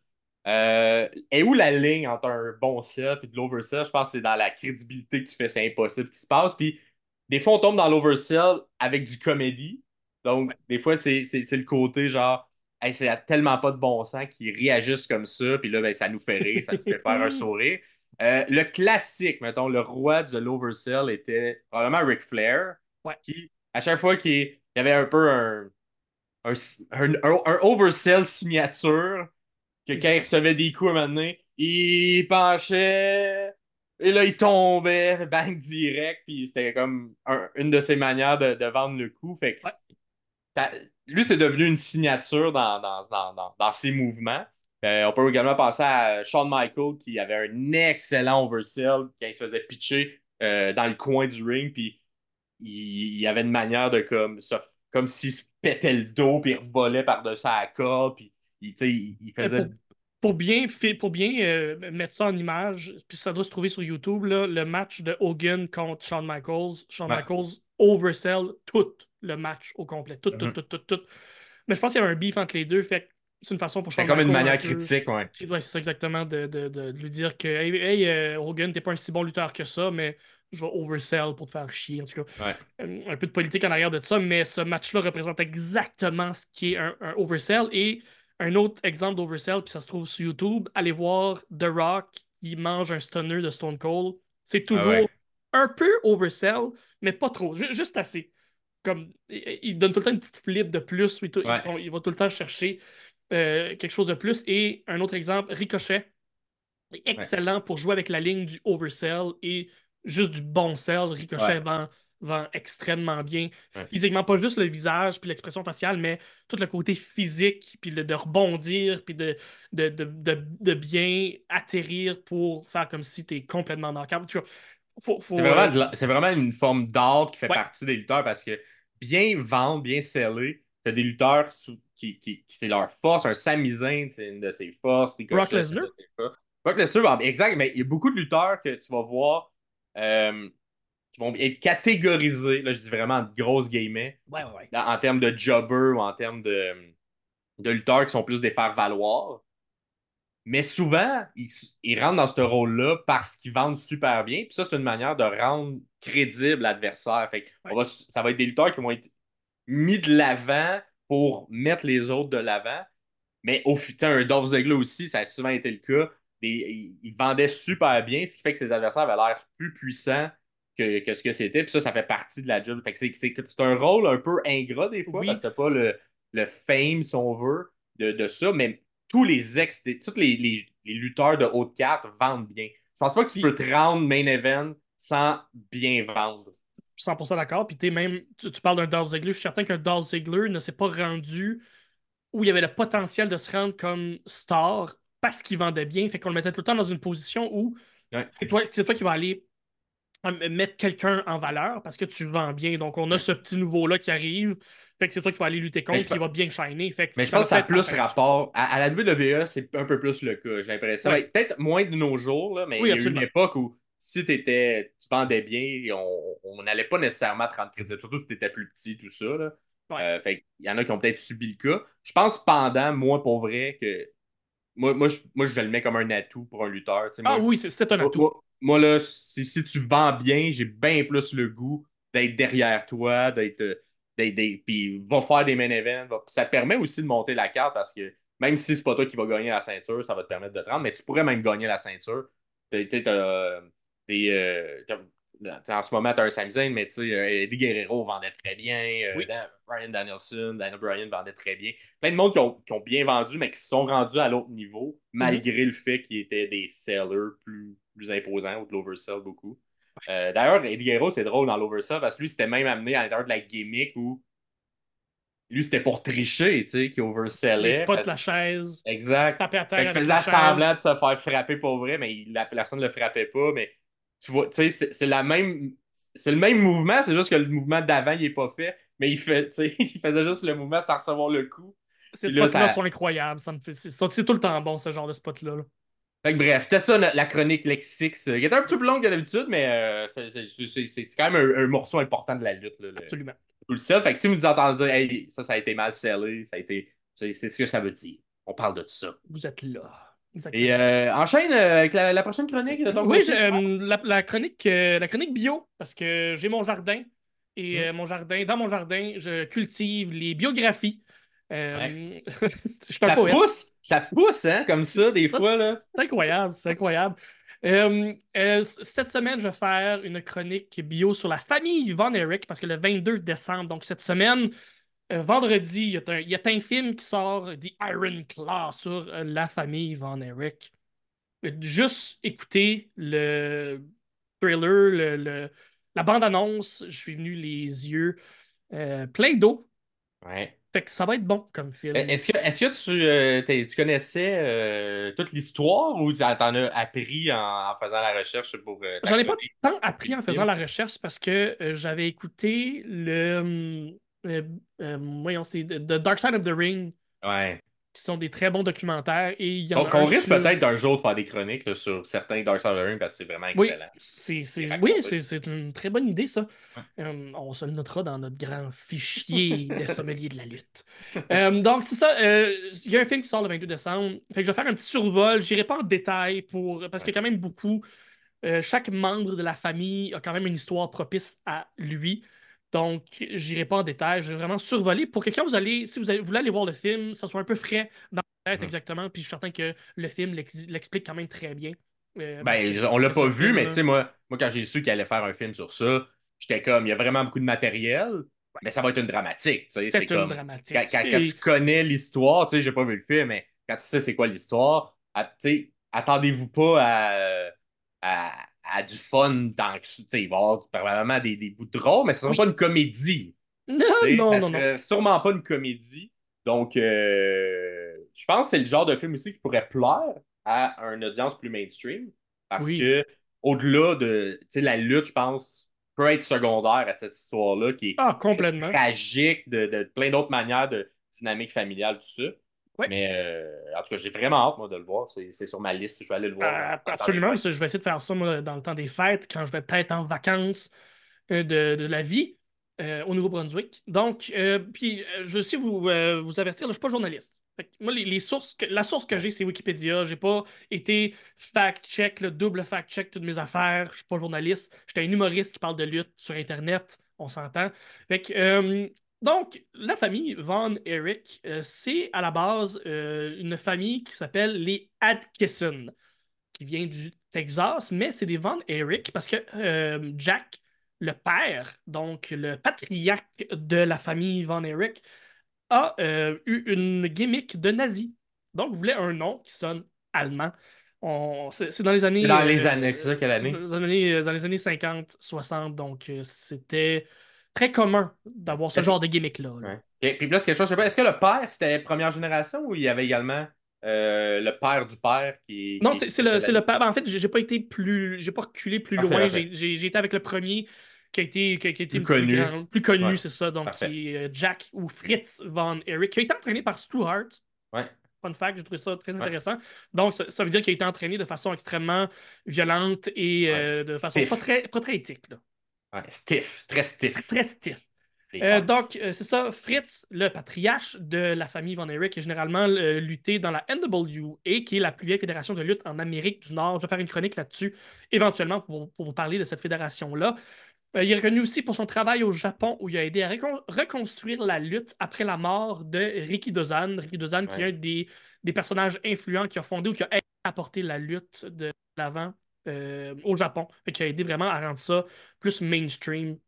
Euh, et où la ligne entre un bon set et de l'oversell? Je pense que c'est dans la crédibilité que tu fais, c'est impossible qu'il se passe. Puis des fois, on tombe dans l'oversell avec du comédie. Donc, des fois, c'est le côté genre, hey, c'est tellement pas de bon sens qu'ils réagissent comme ça. Puis là, ben, ça nous fait rire, ça nous fait faire un sourire. Euh, le classique, mettons, le roi de l'oversell était probablement Ric Flair. Qui, à chaque fois qu'il y avait un peu un, un, un, oversell signature, que quand il recevait des coups à un moment donné, il penchait, et là, il tombait, bang, direct, puis c'était comme une de ses manières de, de, vendre le coup. Fait lui, c'est devenu une signature dans, dans, dans, dans ses mouvements. Euh, on peut également penser à Shawn Michaels qui avait un excellent oversell quand il se faisait pitcher euh, dans le coin du ring, puis il, avait une manière de comme ça, comme s'il se pétait le dos puis il revolait par-dessus la corde puis il, faisait Pour, pour bien, fi- pour bien euh, mettre ça en image, puis ça doit se trouver sur YouTube, là, le match de Hogan contre Shawn Michaels. Shawn Ouais. Michaels oversell tout le match au complet. Tout, tout, Mhm. tout, tout, tout. Mais je pense qu'il y a un beef entre les deux, fait c'est une façon pour c'est Shawn comme une Michaels manière un critique ouais Ouais, c'est ça exactement, de, de- de lui dire que Hey, hey, euh, Hogan, t'es pas un si bon lutteur que ça, mais je vais oversell pour te faire chier. En tout cas, ouais Euh, un peu de politique en arrière de ça, mais ce match-là représente exactement ce qui est un, un oversell. Et un autre exemple d'oversell, puis ça se trouve sur YouTube, allez voir The Rock qui mange un stunner de Stone Cold. C'est toujours Ah ouais. un peu oversell, mais pas trop, ju- juste assez. Comme, il, il donne tout le temps une petite flip de plus, il, Ouais. il- il va tout le temps chercher euh, quelque chose de plus. Et un autre exemple, Ricochet, excellent pour jouer avec la ligne du oversell et juste du bon sell. Ricochet Ouais. vend, vend extrêmement bien. Ouais. Physiquement, pas juste le visage puis l'expression faciale, mais tout le côté physique, puis le- de rebondir, puis de, de, de, de- de bien atterrir pour faire comme si tu es complètement dans le cadre. Tu vois, faut, faut, C'est vraiment, euh, c'est vraiment une forme d'art qui fait Ouais. partie des lutteurs parce que bien vendre, bien sceller, t'as des lutteurs sous- qui, qui, qui- c'est leur force. Un Sami Zayn, c'est une de ses forces. Brock Lesnar. Brock Lesnar, exact, mais il y a beaucoup de lutteurs que tu vas voir euh, qui vont être catégorisés, là je dis vraiment en grosses guillemets, Ouais, ouais, ouais. dans- en termes de jobber ou en termes de, de lutteurs qui sont plus des faire-valoir. Mais souvent, ils, ils rentrent dans ce rôle-là parce qu'ils vendent super bien. Puis ça, c'est une manière de rendre crédible l'adversaire. Fait que on va- ça va être des lutteurs qui vont être mis de l'avant pour mettre les autres de l'avant. Mais au fut un Dolph Ziggler aussi, ça a souvent été le cas. Des- il, vendait super bien, ce qui fait que ses adversaires avaient l'air plus puissants que, que ce que c'était. Puis ça, ça fait partie de la job. Fait que c'est, c'est, c'est un rôle un peu ingrat des fois Oui. parce que t'as pas le, le fame, si on veut, de, de ça. Mais tous les ex, tous les, les, les lutteurs de haute carte vendent bien. Je pense pas que tu peux te rendre main event sans bien vendre. 100% d'accord. Puis t'es même, tu, tu parles d'un Dolph Ziggler, je suis certain qu'un Dolph Ziggler ne s'est pas rendu où il y avait le potentiel de se rendre comme star parce qu'il vendait bien. Fait qu'on le mettait tout le temps dans une position où Ouais. c'est toi, qui vas aller euh, mettre quelqu'un en valeur parce que tu vends bien. Donc on a ce petit nouveau-là qui arrive. Fait que c'est toi qui vas aller lutter contre, qui va bien shiner. Fait que Mais je pense que ça a plus rapport. À, à la WWE, c'est un peu plus le cas, j'ai l'impression. Ouais. Ben, Peut-être moins de nos jours, là, mais Oui, il y a eu une époque où si t'étais, tu vendais bien, on n'allait pas nécessairement te rendre crédible, surtout si tu étais plus petit, tout ça. Là. Ouais. Euh, fait il y en a qui ont peut-être subi le cas. Je pense pendant, moi, pour vrai, que moi, moi, je, moi, je le mets comme un atout pour un lutteur. Ah oui, c'est- un atout. moi- moi, là, si, si tu vends bien, j'ai bien plus le goût d'être derrière toi, d'être. euh, Puis va faire des main events. va- Ça te permet aussi de monter la carte parce que même si c'est pas toi qui va gagner la ceinture, ça va te permettre de te rendre, mais tu pourrais même gagner la ceinture. T'as- t'es, euh, t'as- t'as- en ce moment, tu as un Sami Zayn, mais tu sais, euh, Eddie Guerrero vendait très bien. euh, Oui. Dan- Brian Danielson, Daniel Bryan vendait très bien. Plein de monde qui ont, qui ont bien vendu, mais qui se sont rendus à l'autre niveau, malgré le fait qu'ils étaient des sellers plus, plus imposants ou de l'oversell beaucoup. Euh, D'ailleurs, Eddie Guerrero, c'est drôle dans l'oversell parce que lui, c'était même amené à l'intérieur de la gimmick où lui, c'était pour tricher, tu sais, qui oversellait. spots, parce- la chaise, Exact. taper à terre Fait qu'il avec faisait semblant de se faire frapper pour vrai, mais il- la personne ne le frappait pas. Mais tu vois, tu sais, c'est la même. C'est le même mouvement, c'est juste que le mouvement d'avant, il n'est pas fait. Mais il, fait, il faisait juste le mouvement sans recevoir le coup. Ces spots-là ça- sont incroyables. Ça me fait... C'est tout le temps bon, ce genre de spot-là. là. Fait que bref, c'était ça la, chronique Lexix, euh, qui était un peu plus longue que d'habitude, mais euh, c'est- quand même un, un morceau important de la lutte. Là, le, Absolument. tout le sell. Fait que si vous nous entendez dire, hey, ça, ça a été mal scellé, ça a été. C'est ce que ça veut dire. On parle de ça. Vous êtes là. Exactement. Et euh, enchaîne euh, avec la, la prochaine chronique de ton Oui, euh, la, la chronique, euh, la chronique bio, parce que j'ai mon jardin. Et Mm. euh, mon jardin, dans mon jardin, je cultive les biographies. Euh, je Ça poète. pousse, ça pousse, hein, comme ça, des fois, là. C'est incroyable, c'est incroyable. Euh, euh, cette semaine, je vais faire une chronique bio sur la famille Von Erich parce que le 22 décembre, donc cette semaine, euh, vendredi, il y, a un, il y a un film qui sort, The Iron Claw, sur euh, la famille Von Erich. Euh, Juste écouter le trailer, le, le- la bande-annonce, je suis venu les yeux euh, pleins d'eau. Ouais. Fait que ça va être bon comme film. Est-ce que, est-ce que tu, tu connaissais toute l'histoire ou t'en as appris en, en faisant la recherche pour J'en ai pas tant appris en faisant la recherche parce que j'avais écouté le. Euh, euh, voyons, c'est The The Dark Side of the Ring, Ouais. qui sont des très bons documentaires. Et il y en Qu'on a qu'on un risque sur- peut-être d'un jour de faire des chroniques là, sur certains Dark Side of the Ring parce que c'est vraiment Oui, excellent. c'est, c'est- C'est oui, c'est, c'est une très bonne idée, ça. Euh, on se le notera dans notre grand fichier des sommeliers de la lutte. Euh, donc, c'est ça. Il y a un film qui sort le 22 décembre. Fait que je vais faire un petit survol. J'irai pas en détail pour, parce qu'il y a quand même beaucoup. chaque membre de la famille a quand même une histoire propice à lui. Donc, j'irai pas en détail. Je vais vraiment survoler pour que quand vous allez, si vous, allez- vous voulez aller voir le film, ça soit un peu frais dans la tête exactement. Puis je suis certain que le film l'ex- l'explique quand même très bien. Euh, Ben, que on l'a pas vu, film, mais tu sais, moi, moi, quand j'ai su qu'il allait faire un film sur ça, j'étais comme, il y a vraiment beaucoup de matériel, mais ça va être une dramatique. C'est une comme, dramatique. quand, quand- quand Et- tu connais l'histoire, tu sais, j'ai pas vu le film, mais quand tu sais c'est quoi l'histoire, tu sais, attendez-vous pas à, à, à du fun dans tu sais, il va y avoir probablement des, des bouts de drôle, mais ce sera Oui. pas une comédie. Non, non, ça non, sûrement pas une comédie. Donc, euh, je pense que c'est le genre de film aussi qui pourrait plaire à une audience plus mainstream. Parce Oui. que, au-delà de la lutte, je pense, peut être secondaire à cette histoire-là qui est Ah, complètement. tragique de, de plein d'autres manières de dynamique familiale, tout ça. Mais euh, en tout cas, j'ai vraiment hâte, moi, de le voir. C'est sur ma liste. Je vais aller le voir. Ah, absolument, je vais essayer de faire ça moi, dans le temps des fêtes, quand je vais peut-être en vacances euh, de, de la vie euh, au Nouveau-Brunswick. Donc, puis je veux aussi vous, vous avertir, là, je ne suis pas journaliste. Moi, les, les sources que- la source que j'ai, c'est Wikipédia. J'ai pas été fact-check, le double fact-check toutes mes affaires. Je suis pas journaliste. J'étais un humoriste qui parle de lutte sur Internet. On s'entend. Fait que, donc, la famille Von Erich, euh, c'est à la base euh, une famille qui s'appelle les Atkinson, qui vient du Texas, mais c'est des Von Erich parce que euh, Jack, le père, donc le patriarche de la famille Von Erich, a eu une gimmick de nazi. Donc, voulait un nom qui sonne allemand. On- C'est dans les années. Dans les années, c'est ça, quelle année? Dans les années, euh, dans les années 50, 60. Donc, c'était très commun d'avoir ce genre de gimmick-là. là. Ouais. Et puis là, c'est quelque chose, je sais pas, est-ce que le père, c'était première génération ou il y avait également euh, le père du père qui. Non, qui- c'est le, père. Ben, en fait, j'ai pas été plus. J'ai pas reculé plus Parfait, loin. J'ai été avec le premier qui a été, qui a, été Plus connu. Plus, grand- plus connu, Ouais. c'est ça. Donc, Parfait. qui est euh, Jack ou Fritz Von Erich, qui a été entraîné par Stu Hart. Ouais. Fun fact, j'ai trouvé ça très Ouais. intéressant. Donc, ça, ça veut dire qu'il a été entraîné de façon extrêmement violente et euh, de façon pas très, pas très éthique. là. Ouais, stiff, très stiff. Très stiff. Euh, donc, euh, c'est ça, Fritz, le patriarche de la famille Von Erich, a généralement euh, lutté dans la NWA, qui est la plus vieille fédération de lutte en Amérique du Nord. Je vais faire une chronique là-dessus, éventuellement, pour, pour vous parler de cette fédération-là. Il est reconnu aussi pour son travail au Japon, où il a aidé à recon- reconstruire la lutte après la mort de Ricky Dozan. Ricky Dozan, qui est un des, des personnages influents qui a fondé ou qui a aidé à porter la lutte de l'avant euh, au Japon. Qui a aidé vraiment à rendre ça plus mainstream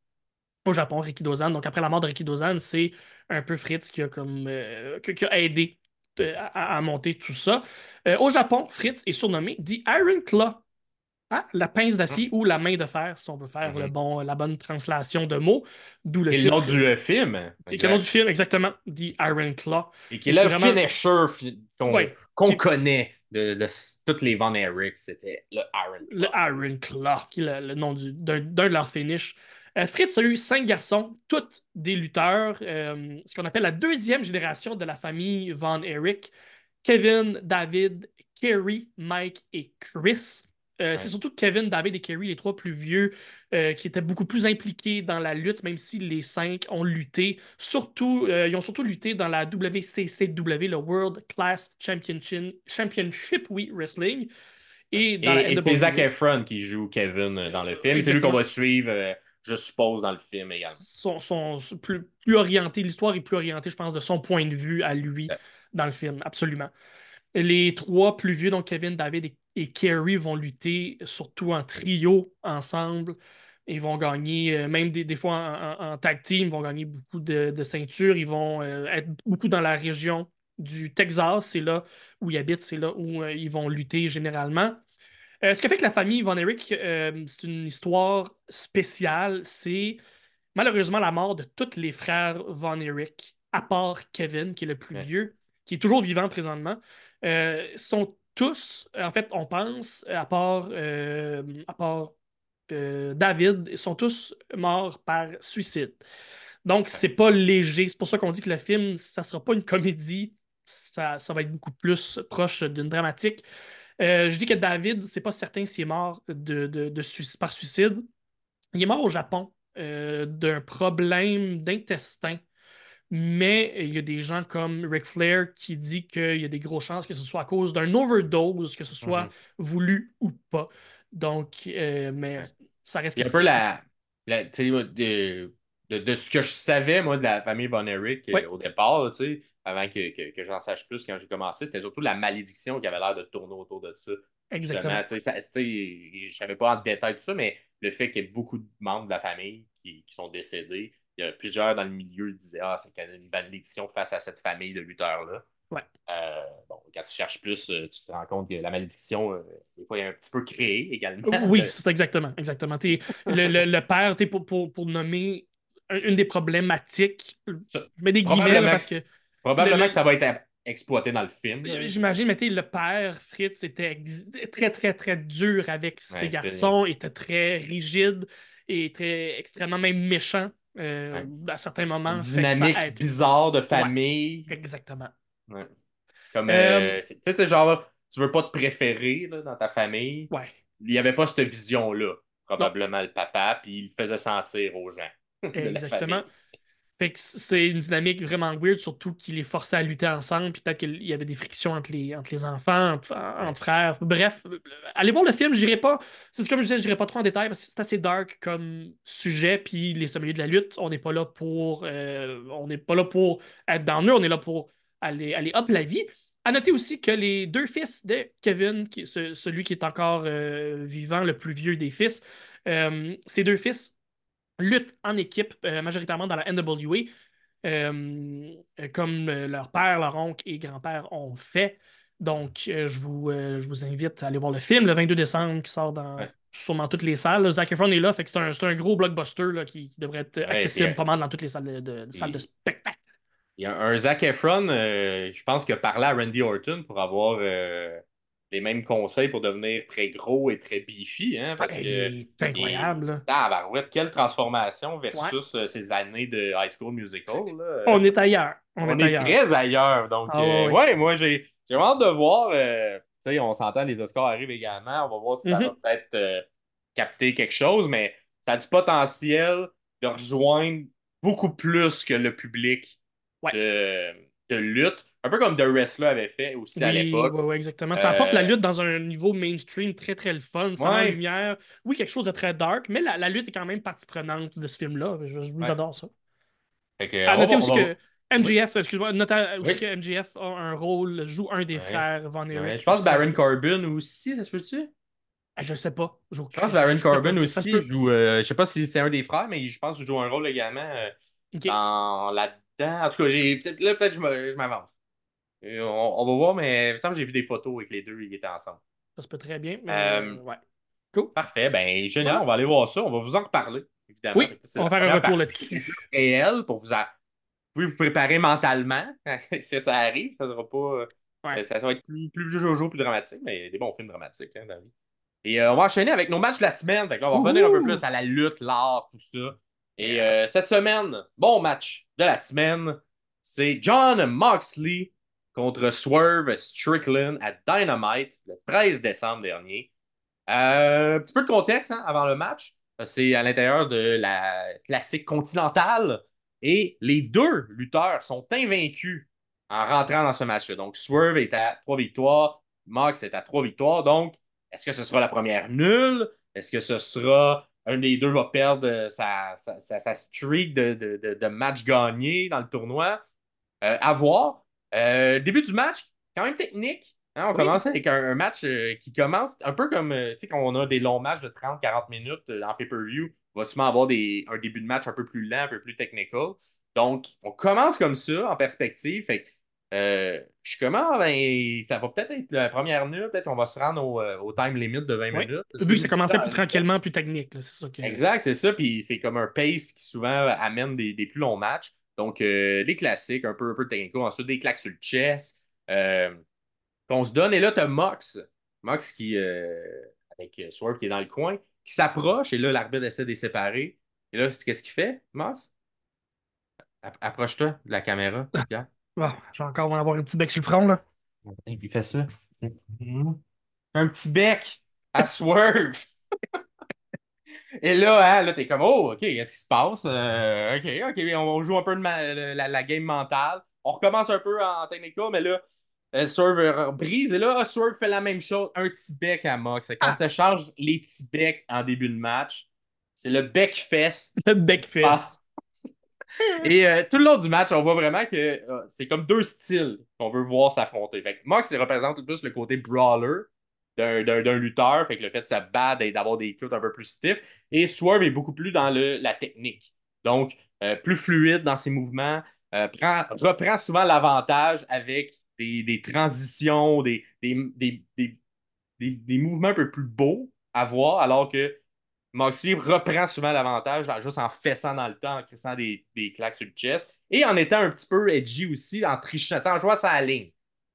au Japon, Ricky Dozan. Donc, après la mort de Ricky Dozan, c'est un peu Fritz qui a, comme, euh, qui, a aidé euh, à, à monter tout ça. Euh, au Japon, Fritz est surnommé The Iron Claw. Hein? La pince d'acier ou la main de fer, si on veut faire Mhm. le bon, la bonne translation de mots. D'où le Et le nom du euh, film. Et le nom du film, exactement. The Iron Claw. Et qui est le vraiment- finisher fi- qu'on Ouais. connaît de, toutes les Von Erich, c'était le Iron Le Claw. Iron est le, le nom du- d'un de leurs finishes. Euh, Fritz a eu cinq garçons, tous des lutteurs, euh, ce qu'on appelle la deuxième génération de la famille Von Erich. Kevin, David, Kerry, Mike et Chris. Euh, C'est surtout Kevin, David et Kerry, les trois plus vieux, euh, qui étaient beaucoup plus impliqués dans la lutte, même si les cinq ont lutté. Surtout, euh, ils ont surtout lutté dans la WCCW, le World Class Championship, Championship oui, Wrestling. Et c'est. Zac Efron qui joue Kevin dans le film. C'est lui qu'on va suivre, je suppose, dans le film également. sont plus, plus orientés, l'histoire est plus orientée, je pense, de son point de vue à lui Ouais. dans le film, absolument. Les trois plus vieux, donc Kevin, David et, et Kerry, vont lutter surtout en trio ensemble. Ils vont gagner, euh, même des, des fois en, en- en tag team, ils vont gagner beaucoup de, de ceintures. Ils vont euh, être beaucoup dans la région du Texas, c'est là où ils habitent, c'est là où euh, ils vont lutter généralement. Euh, ce qui fait que la famille Von Erich, euh, c'est une histoire spéciale. C'est malheureusement la mort de tous les frères Von Erich à part Kevin, qui est le plus Ouais. vieux, qui est toujours vivant présentement, euh, sont tous, en fait, on pense, à part, euh, à part euh, David, ils sont tous morts par suicide. Donc, c'est pas léger. C'est pour ça qu'on dit que le film, ça sera pas une comédie. Ça, ça va être beaucoup plus proche d'une dramatique. Euh, je dis que David, c'est pas certain s'il est mort de, de- par suicide. Il est mort au Japon euh, d'un problème d'intestin. Mais il y a des gens comme Ric Flair qui dit qu'il y a des grosses chances que ce soit à cause d'un overdose, que ce soit Mhm. voulu ou pas. Donc, euh, mais ça reste Il y a un peu la. de, de, de ce que je savais, moi, de la famille Von Erich euh, au départ, là, tu sais, avant que, que, que j'en sache plus quand j'ai commencé, c'était surtout la malédiction qui avait l'air de tourner autour de ça. Exactement. Ça- je savais pas en détail tout ça, mais le fait qu'il y ait beaucoup de membres de la famille qui, qui sont décédés, il y a plusieurs dans le milieu qui disaient Ah, c'est une malédiction face à cette famille de lutteurs-là. Ouais. Euh, bon, quand tu cherches plus, euh, tu te rends compte que la malédiction, euh, des fois, il est un petit peu créée également. Oui, c'est exactement. exactement. Le, le- le père, t'es pour, pour, pour nommer un- une des problématiques, je mets des guillemets parce que- Probablement Le- le- que ça va être exploité dans le film. j'imagine, mais le père, Fritz, était très, très, très dur avec ses garçons, était très rigide et très extrêmement même méchant euh, à certains moments. Ça dynamique aide. bizarre de famille. Exactement. Ouais. Comme, Euh, euh, tu sais, genre, tu veux pas te préférer là, dans ta famille. Ouais. Il n'y avait pas cette vision-là, probablement, le papa, puis il le faisait sentir aux gens Exactement. Fait que c'est une dynamique vraiment weird, surtout qu'il les forçait à lutter ensemble, puis peut-être qu'il y avait des frictions entre les, entre les enfants, entre, frères. Bref, euh, allez voir le film, j'irai pas. C'est comme je disais, je n'irai pas trop en détail parce que c'est assez dark comme sujet, puis les sommeliers de la lutte, on n'est pas là pour. euh, on n'est pas là pour être dans eux, on est là pour aller, aller hop la vie. À noter aussi que les deux fils de Kevin, qui celui qui est encore euh, vivant, le plus vieux des fils, ces deux fils luttent en équipe, euh, majoritairement dans la NWA, euh, comme euh, leur père, leur oncle et grand-père ont fait. Donc, je, vous, je vous invite à aller voir le film le 22 décembre qui sort dans Ouais. sûrement toutes les salles. Zac Efron est là, fait que c'est un, un gros blockbuster là, qui, qui devrait être accessible puis, pas mal dans toutes les salles de, salles de spectacle. Il y a un Zac Efron, euh, je pense, qui a parlé à Randy Orton pour avoir euh, les mêmes conseils pour devenir très gros et très beefy, hein, parce Ouais, que. il est incroyable. là. Tabarouette, quelle transformation versus euh, ces années de High School Musical. là. On est ailleurs. On, On est, est ailleurs. très ailleurs. Donc, Ah, euh, ouais. ouais, moi, j'ai hâte de voir. euh, tu sais, on s'entend, les Oscars arrivent également. On va voir si ça Mhm. va peut-être euh, capter quelque chose, mais ça a du potentiel de rejoindre beaucoup plus que le public Ouais. de, de lutte. Un peu comme The Wrestler avait fait aussi à l'époque. exactement. Ça apporte Euh, la lutte dans un niveau mainstream très, très le fun, sans Ouais. lumière. Oui, quelque chose de très dark, mais la, la lutte est quand même partie prenante de ce film-là. Je- Ouais. J'adore ça. Que, À va noter aussi va- que MJF, excuse-moi, notez aussi Oui. que MJF a un rôle, joue un des Ouais. frères Erich. Ouais, je pense aussi. Baron Corbin aussi, ça se peut-tu? Ah, Je sais pas. Je pense que Baron Corbin aussi joue. euh, je sais pas si c'est un des frères, mais je pense qu'il joue un rôle également euh, dans En tout cas, j'ai peut-être là, peut-être je m'avance. On, on va voir, mais il me semble que j'ai vu des photos avec les deux, ils étaient ensemble. Ça se peut très bien. Mais, Euh, ouais. Cool. Parfait, ben génial, on va aller voir ça. On va vous en reparler, évidemment. Oui, on va faire un retour là-dessus. réelle pour vous, a- vous vous préparer mentalement. si ça arrive, ça sera pas. euh, Ouais. Ça, ça va être plus, plus jojo, plus dramatique, mais il y a des bons films dramatiques hein, dans la vie. Et euh, on va enchaîner avec nos matchs de la semaine. Fait que là, on va revenir un peu plus à la lutte, l'art, tout ça. Et euh, cette semaine, bon match de la semaine, c'est John Moxley contre Swerve Strickland à Dynamite le 13 décembre dernier. Euh, un petit peu de contexte hein, avant le match. C'est à l'intérieur de la classique continentale. Et les deux lutteurs sont invaincus en rentrant dans ce match-là. Donc, Swerve est à trois victoires, Mox est à trois victoires. Donc, est-ce que ce sera la première nulle? Est-ce que ce sera un des deux va perdre euh, sa, sa, sa- sa streak de, de, de, matchs gagnés dans le tournoi? Euh, à voir. Euh, début du match, quand même technique. Hein, on Oui. commence avec un, un match euh, qui commence un peu comme tu sais, quand on a des longs matchs de 30-40 minutes en pay-per-view, on va souvent avoir des, un début de match un peu plus lent, un peu plus technical. Donc, on commence comme ça en perspective. Fait euh, je suis comment, ben, ça va peut-être être la première nulle, peut-être on va se rendre au, euh, au time limit de 20 Ouais. minutes. Le but, c'est commencer plus Ça- tranquillement, plus technique. là, C'est ça que... Exact, c'est ça. Puis c'est comme un pace qui souvent amène des, des plus longs matchs. Donc, euh, des classiques, un peu, un peu technico. Ensuite, des claques sur le chest euh, qu'on se donne. Et là, tu as Mox. Mox qui, euh, avec Swerve qui est dans le coin, qui s'approche. Et là, l'arbitre essaie de les séparer. Et là, qu'est-ce qu'il fait, Mox? Approche-toi de la caméra, Pierre. Ah, je vais encore avoir un petit bec sur le front, là. Il fait ça. Un petit bec à Swerve. Et là, hein, là, t'es comme, oh, OK, qu'est-ce qui se passe? Euh, OK, OK, on joue un peu de la, game mentale. On recommence un peu en, technical, mais là, euh, Swerve brise. Et là, Swerve fait la même chose, un petit bec à Mox. Quand ah. ça change les petits becs en début de match, c'est le bec fest. Le bec fest. Ah. Et euh, tout le long du match, on voit vraiment que c'est comme deux styles qu'on veut voir s'affronter. Mox, il représente plus le côté brawler d'un lutteur, fait que le fait de se battre et d'avoir des coups un peu plus stiff. Et Swerve est beaucoup plus dans le, la technique. Donc, euh, plus fluide dans ses mouvements, euh, prend, reprend souvent l'avantage avec des, des transitions, des, des, des, mouvements un peu plus beaux à voir, alors que Moxley reprend souvent l'avantage juste en fessant dans le temps, en crissant des, claques sur le chest et en étant un petit peu edgy aussi, en trichant, en jouant sa ligne.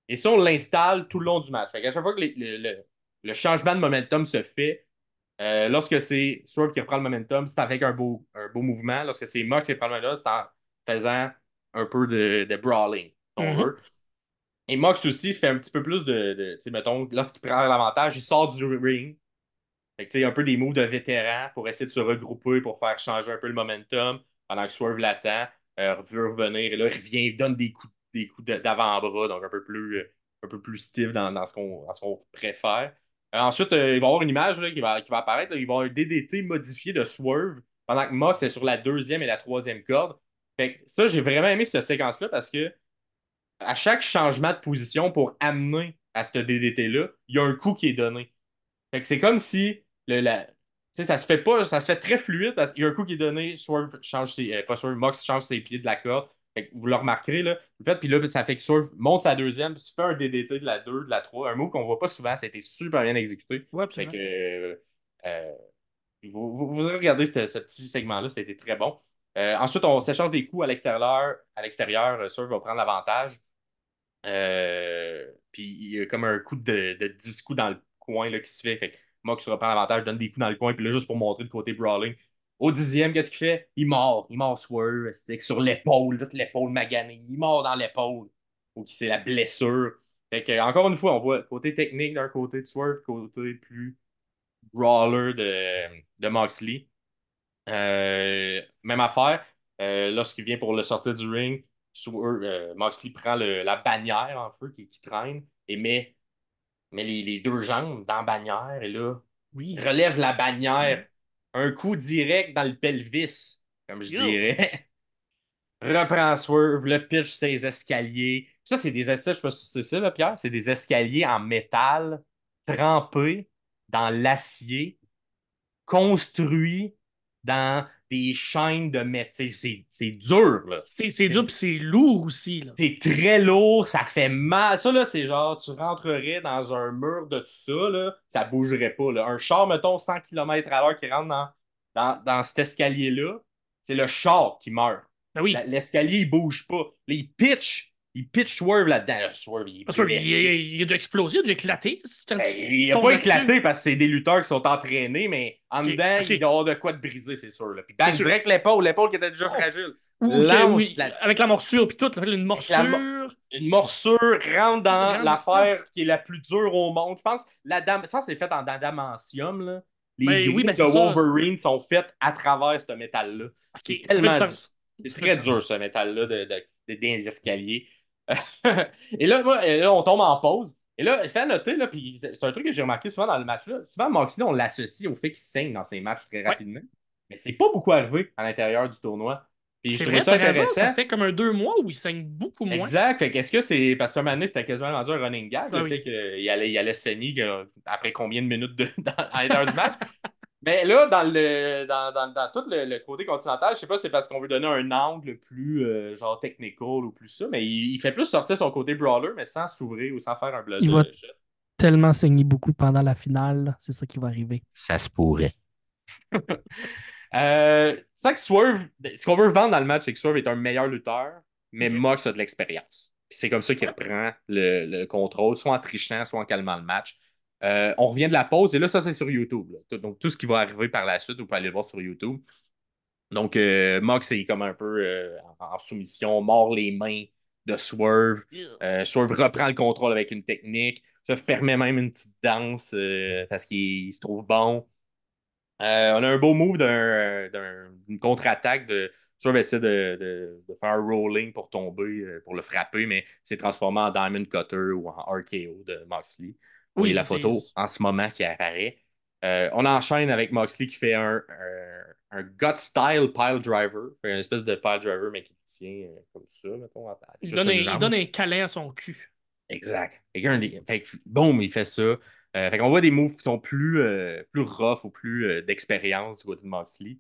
Et ça, on l'installe tout le long du match. à chaque fois que le, changement de momentum se fait, euh, lorsque c'est Swerve qui reprend le momentum, c'est avec un beau, un beau mouvement. Lorsque c'est Mox qui reprend le momentum, c'est en faisant un peu de, brawling, mm-hmm. Et Mox aussi fait un petit peu plus de, de tu sais, mettons, lorsqu'il prend l'avantage, il sort du ring. Fait que, un peu des moves de vétéran pour essayer de se regrouper pour faire changer un peu le momentum pendant que Swerve l'attend, euh, veut revenir, et là, il revient, il donne des coups des coups d'avant-bras, donc un peu plus, euh, un peu plus stiff dans, dans ce qu'on préfère. Euh, ensuite, euh, il va y avoir une image qui, va, qui va apparaître. il va y avoir un DDT modifié de Swerve pendant que Mox est sur la deuxième et la troisième corde. Fait ça, j'ai vraiment aimé cette séquence-là parce que à chaque changement de position pour amener à ce DDT-là, il y a un coup qui est donné. Fait que c'est comme si le, la, ça se fait pas, ça se fait très fluide parce qu'il y a un coup qui est donné, Swerve change ses, pas Swerve, Mox change ses pieds de la corde, vous le remarquerez, là. Vous puis là, ça fait que Surf monte sa deuxième, puis tu fais un DDT de la 2, de la 3. Un mot qu'on voit pas souvent, ça a été super bien exécuté. Ouais, fait que, euh, vous, vous, regardez ce, petit segment-là, ça a été très bon. Euh, ensuite, on s'échange des coups à l'extérieur. À l'extérieur, euh, Surf va prendre l'avantage. puis il y a comme un coup de, de 10 coups dans le coin là, qui se fait. Fait que Mox reprend l'avantage, donne des coups dans le coin, puis là, juste pour montrer le côté brawling, au dixième, qu'est-ce qu'il fait? Il mord. Il mord Swerve sur l'épaule, toute l'épaule maganée. Il mord dans l'épaule. c'est la blessure. Fait que, encore une fois, on voit côté technique d'un côté de Swerve, côté plus brawler de, de Moxley. Euh, même affaire. Euh, lorsqu'il vient pour le sortir du ring, euh, Moxley prend la bannière en feu qui, traîne et met, met les, deux jambes dans la bannière et là, oui. relève la bannière un coup direct dans le pelvis, comme je dirais. Reprend Swerve, le pitch ses escaliers. Ça, c'est des escaliers, je sais pas si c'est ça, là, Pierre. C'est des escaliers en métal trempés dans l'acier, construits dans des chaînes de métal. C'est dur, là. C'est dur, puis c'est lourd aussi, là. C'est très lourd, ça fait mal. Ça, là, c'est genre, tu rentrerais dans un mur de tout ça, là, ça bougerait pas, là. Un char, mettons, 100 km à l'heure qui rentre dans, dans, dans cet escalier-là, c'est le char qui meurt. Ben oui. L'escalier, il bouge pas. Les pitch, il pitch Swerve là-dedans. Swerve, il, il, a dû exploser, il a dû éclater. Ben, il a pas éclaté parce que c'est des lutteurs qui sont entraînés, mais en dedans, il doit avoir de quoi de briser, c'est sûr. Là. Puis bang, direct l'épaule, l'épaule qui était déjà oh. fragile. oui. Avec la morsure, puis tout, une morsure. Une morsure rentre dans l'affaire qui est la plus dure au monde. Je pense, la dame... ça, c'est fait en adamantium. Là. Les ben, oui, ben, de Wolverine sont faites à travers ce métal-là. c'est tellement. C'est très dur, ce métal-là, de, de, des escaliers. Et là, là, on tombe en pause. Et là, il fait noter, là, puis c'est un truc que j'ai remarqué souvent dans le match-là. Souvent, Moxley, on l'associe au fait qu'il saigne dans ses matchs très rapidement. Mais c'est pas beaucoup arrivé à l'intérieur du tournoi. Puis je trouvais ça intéressant. Raison, ça fait comme un deux mois où il saigne beaucoup moins. Exact. Est-ce que c'est? Parce que moment c'était quasiment rendu un running gag, ah le fait qu'il allait, il allait saigner euh, après combien de minutes de... à l'intérieur du match. Mais là, dans, le, dans, dans, dans tout le, côté continental, je sais pas si c'est parce qu'on veut donner un angle plus euh, genre technical ou plus ça, mais il, fait plus sortir son côté brawler, mais sans s'ouvrir ou sans faire un blood. Il va tellement saigner beaucoup pendant la finale, c'est ça qui va arriver. Ça se pourrait. Euh, tu sais que Swerve, ce qu'on veut vendre dans le match, c'est que Swerve est un meilleur lutteur, mais. Mox a de l'expérience. Puis c'est comme ça qu'il reprend le, le contrôle, soit en trichant, soit en calmant le match. Euh, on revient de la pause, et là, ça, c'est sur YouTube. là. Donc, tout ce qui va arriver par la suite, vous pouvez aller le voir sur YouTube. Donc, euh, Mox est comme un peu euh, en, soumission, mord les mains de Swerve. Swerve reprend le contrôle avec une technique, se permet même une petite danse parce qu'il il se trouve bon. On a un beau move d'un- d'un- d'une contre-attaque de. Swerve essaie de, de- de faire un rolling pour tomber, euh, pour le frapper, mais c'est transformé en Diamond Cutter ou en RKO de Moxley. Oui, la photo en ce moment qui apparaît. Euh, on enchaîne avec Moxley qui fait un, un, un gut style pile driver. Une espèce de pile driver, mais qui tient euh, comme ça, mettons. à- Il donne, un, il donne un câlin à son cul. Exact. Qu'un des- fait que, boum, il fait ça. Euh, fait qu'on voit des moves qui sont plus, euh, plus rough ou plus d'expérience du côté de Moxley.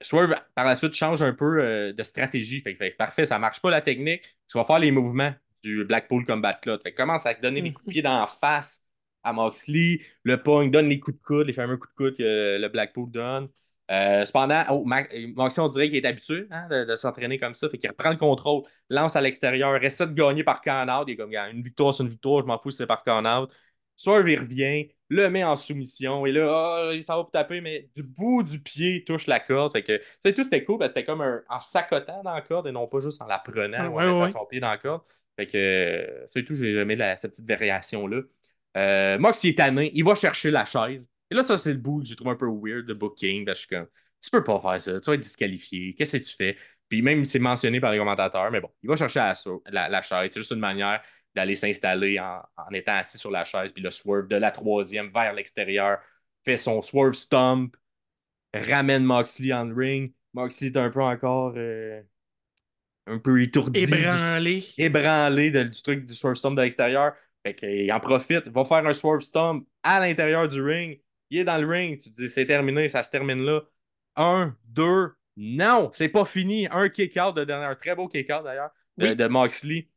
Swerve, par la suite, change un peu de stratégie. Fait fait parfait, ça marche pas la technique. Je vais faire les mouvements du Blackpool Combat Club. Fait commence à donner des coups de pied dans la face à Moxley. Le pong donne les coups de coude, les fameux coups de coude que le Blackpool donne. Euh, cependant, oh, Moxley, on dirait qu'il est habitué hein, de, de s'entraîner comme ça. Fait qu'il reprend le contrôle, lance à l'extérieur, essaie de gagner par count-out. Il est comme, une victoire, c'est une victoire, je m'en fous si c'est par count-out. Swerve, il revient, le met en soumission, et là, ah, il s'en va pour taper, mais du bout du pied, il touche la corde. Fait que, ça tout, c'était cool, parce que c'était comme un- en s'accotant dans la corde et non pas juste en la prenant ou en Ouais, mettant ouais. son pied dans la corde. Fait que, euh, ça et tout, j'ai aimé la- cette petite variation-là. Euh, est tanné, il va chercher la chaise. Et là, ça, c'est le bout que j'ai trouvé un peu weird de booking, parce je suis comme, tu peux pas faire ça, tu vas être disqualifié, qu'est-ce que tu fais? Puis même, c'est mentionné par les commentateurs, mais bon, il va chercher la, chaise. C'est juste une manière d'aller s'installer en, en étant assis sur la chaise, puis le swerve de la troisième vers l'extérieur, fait son swerve stomp, ramène Moxley en ring. Moxley est un peu encore euh, un peu étourdi, du- Ébranlé. ébranlé de- du truc du swerve stomp de l'extérieur. Fait qu'il en profite, va faire un swerve stomp à l'intérieur du ring. Il est dans le ring, tu te dis c'est terminé, ça se termine là. Un, deux, non, c'est pas fini. Un kick-out de dernier, un très beau kick-out d'ailleurs, de, Oui. de Moxley.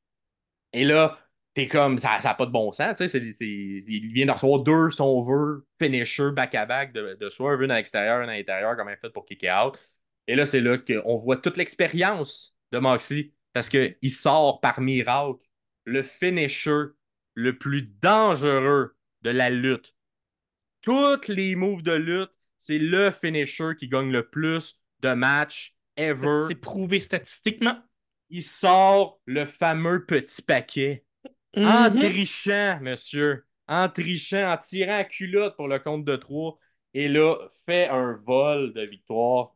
Et là, t'es comme, ça n'a pas de bon sens, tu sais, il vient de recevoir deux, si on veut, finisher back-à-back de, de Swerve, une à l'extérieur, une à l'intérieur, comme il fait pour kick out. Et là, c'est là qu'on voit toute l'expérience de Moxley, parce qu'il sort par miracle le finisher le plus dangereux de la lutte. Tous les moves de lutte, c'est le finisher qui gagne le plus de matchs ever. C'est prouvé statistiquement. Il sort le fameux petit paquet. En Mhm. trichant, monsieur. En trichant, en tirant à culotte pour le compte de 3. Et là, fait un vol de victoire.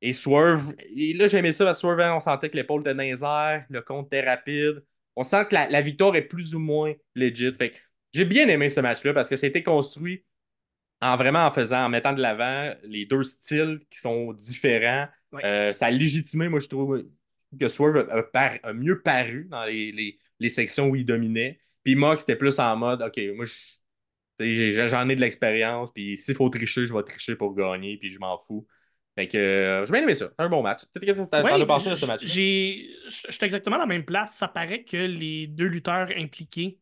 Et Swerve, et là, j'aimais ça, parce que Swerve, hein, on sentait que l'épaule était airs, le compte était rapide. On sent que la, la victoire est plus ou moins legit. Fait j'ai bien aimé ce match-là parce que c'était construit en vraiment en faisant, en mettant de l'avant les deux styles qui sont différents. Euh, ça a légitimé, moi, je trouve que Swerve a, par- a mieux paru dans les, les- les sections où il dominait. Puis Mox était plus en mode, OK, moi, j'en ai de l'expérience, puis s'il faut tricher, je vais tricher pour gagner, puis je m'en fous. Fait que euh, j'ai bien aimé ça. Un bon match. Qu'est-ce que t'en Ouais, pensé de ce match j'ai, j'étais exactement à la même place. Ça paraît que les deux lutteurs impliqués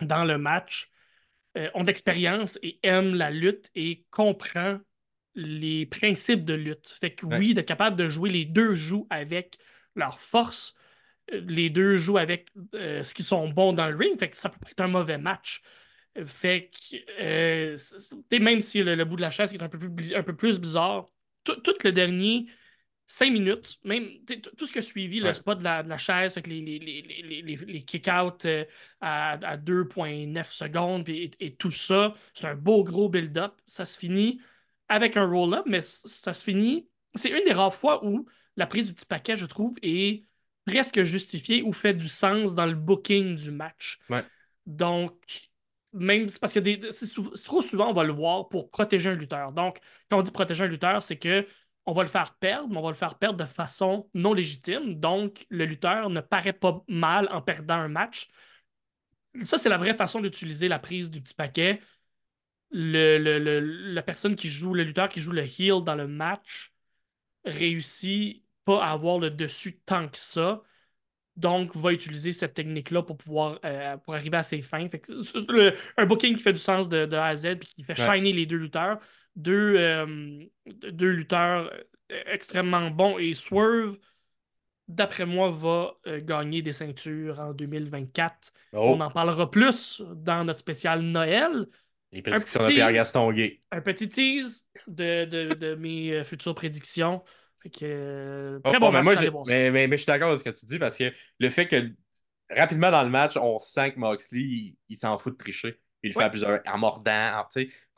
dans le match euh, ont d'expérience et aiment la lutte et comprennent les principes de lutte. Fait que Ouais. oui, d'être capable de jouer les deux jouent avec leur force, euh, les deux jouent avec euh, ce qu'ils sont bons dans le ring. Fait que ça peut pas être un mauvais match. Fait que, même si le, le bout de la chaise est un peu plus, un peu plus bizarre, tout, le dernier 5 minutes, même tout ce qui a suivi, le spot de la, de la chaise, avec les, les, les, les, les, kick-outs euh, à, à 2,9 secondes et, et tout ça, c'est un beau gros build-up. Ça se finit avec un roll-up, mais ça se finit. C'est une des rares fois où la prise du petit paquet, je trouve, est presque justifiée ou fait du sens dans le booking du match. Ouais. Donc, même parce que des- trop souvent, on va le voir pour protéger un lutteur. Donc, quand on dit protéger un lutteur, c'est que on va le faire perdre, mais on va le faire perdre de façon non légitime. Donc, le lutteur ne paraît pas mal en perdant un match. Ça, c'est la vraie façon d'utiliser la prise du petit paquet. Le- la personne qui joue, le lutteur qui joue le heel dans le match réussit pas à avoir le dessus tant que ça. Donc, va utiliser cette technique-là pour pouvoir euh, pour arriver à ses fins. Fait que c'est- c'est le- un booking qui fait du sens de, de A à Z puis qui fait Ouais. shiner les deux lutteurs. deux, euh, deux lutteurs euh, extrêmement bons et Swerve, d'après moi, va euh, gagner des ceintures en 2024. Oh, On en parlera plus dans notre spécial Noël. les prédictions un de petit Pierre tease. Gaston Gay. Un petit tease de, de, de mes futures prédictions. Fait que, euh, Oh, très oh, bon mais, moi, mais, mais- mais je suis d'accord avec ce que tu dis parce que le fait que rapidement dans le match, on sent que Moxley, il, il s'en fout de tricher. Il le fait à plusieurs, en mordant, en,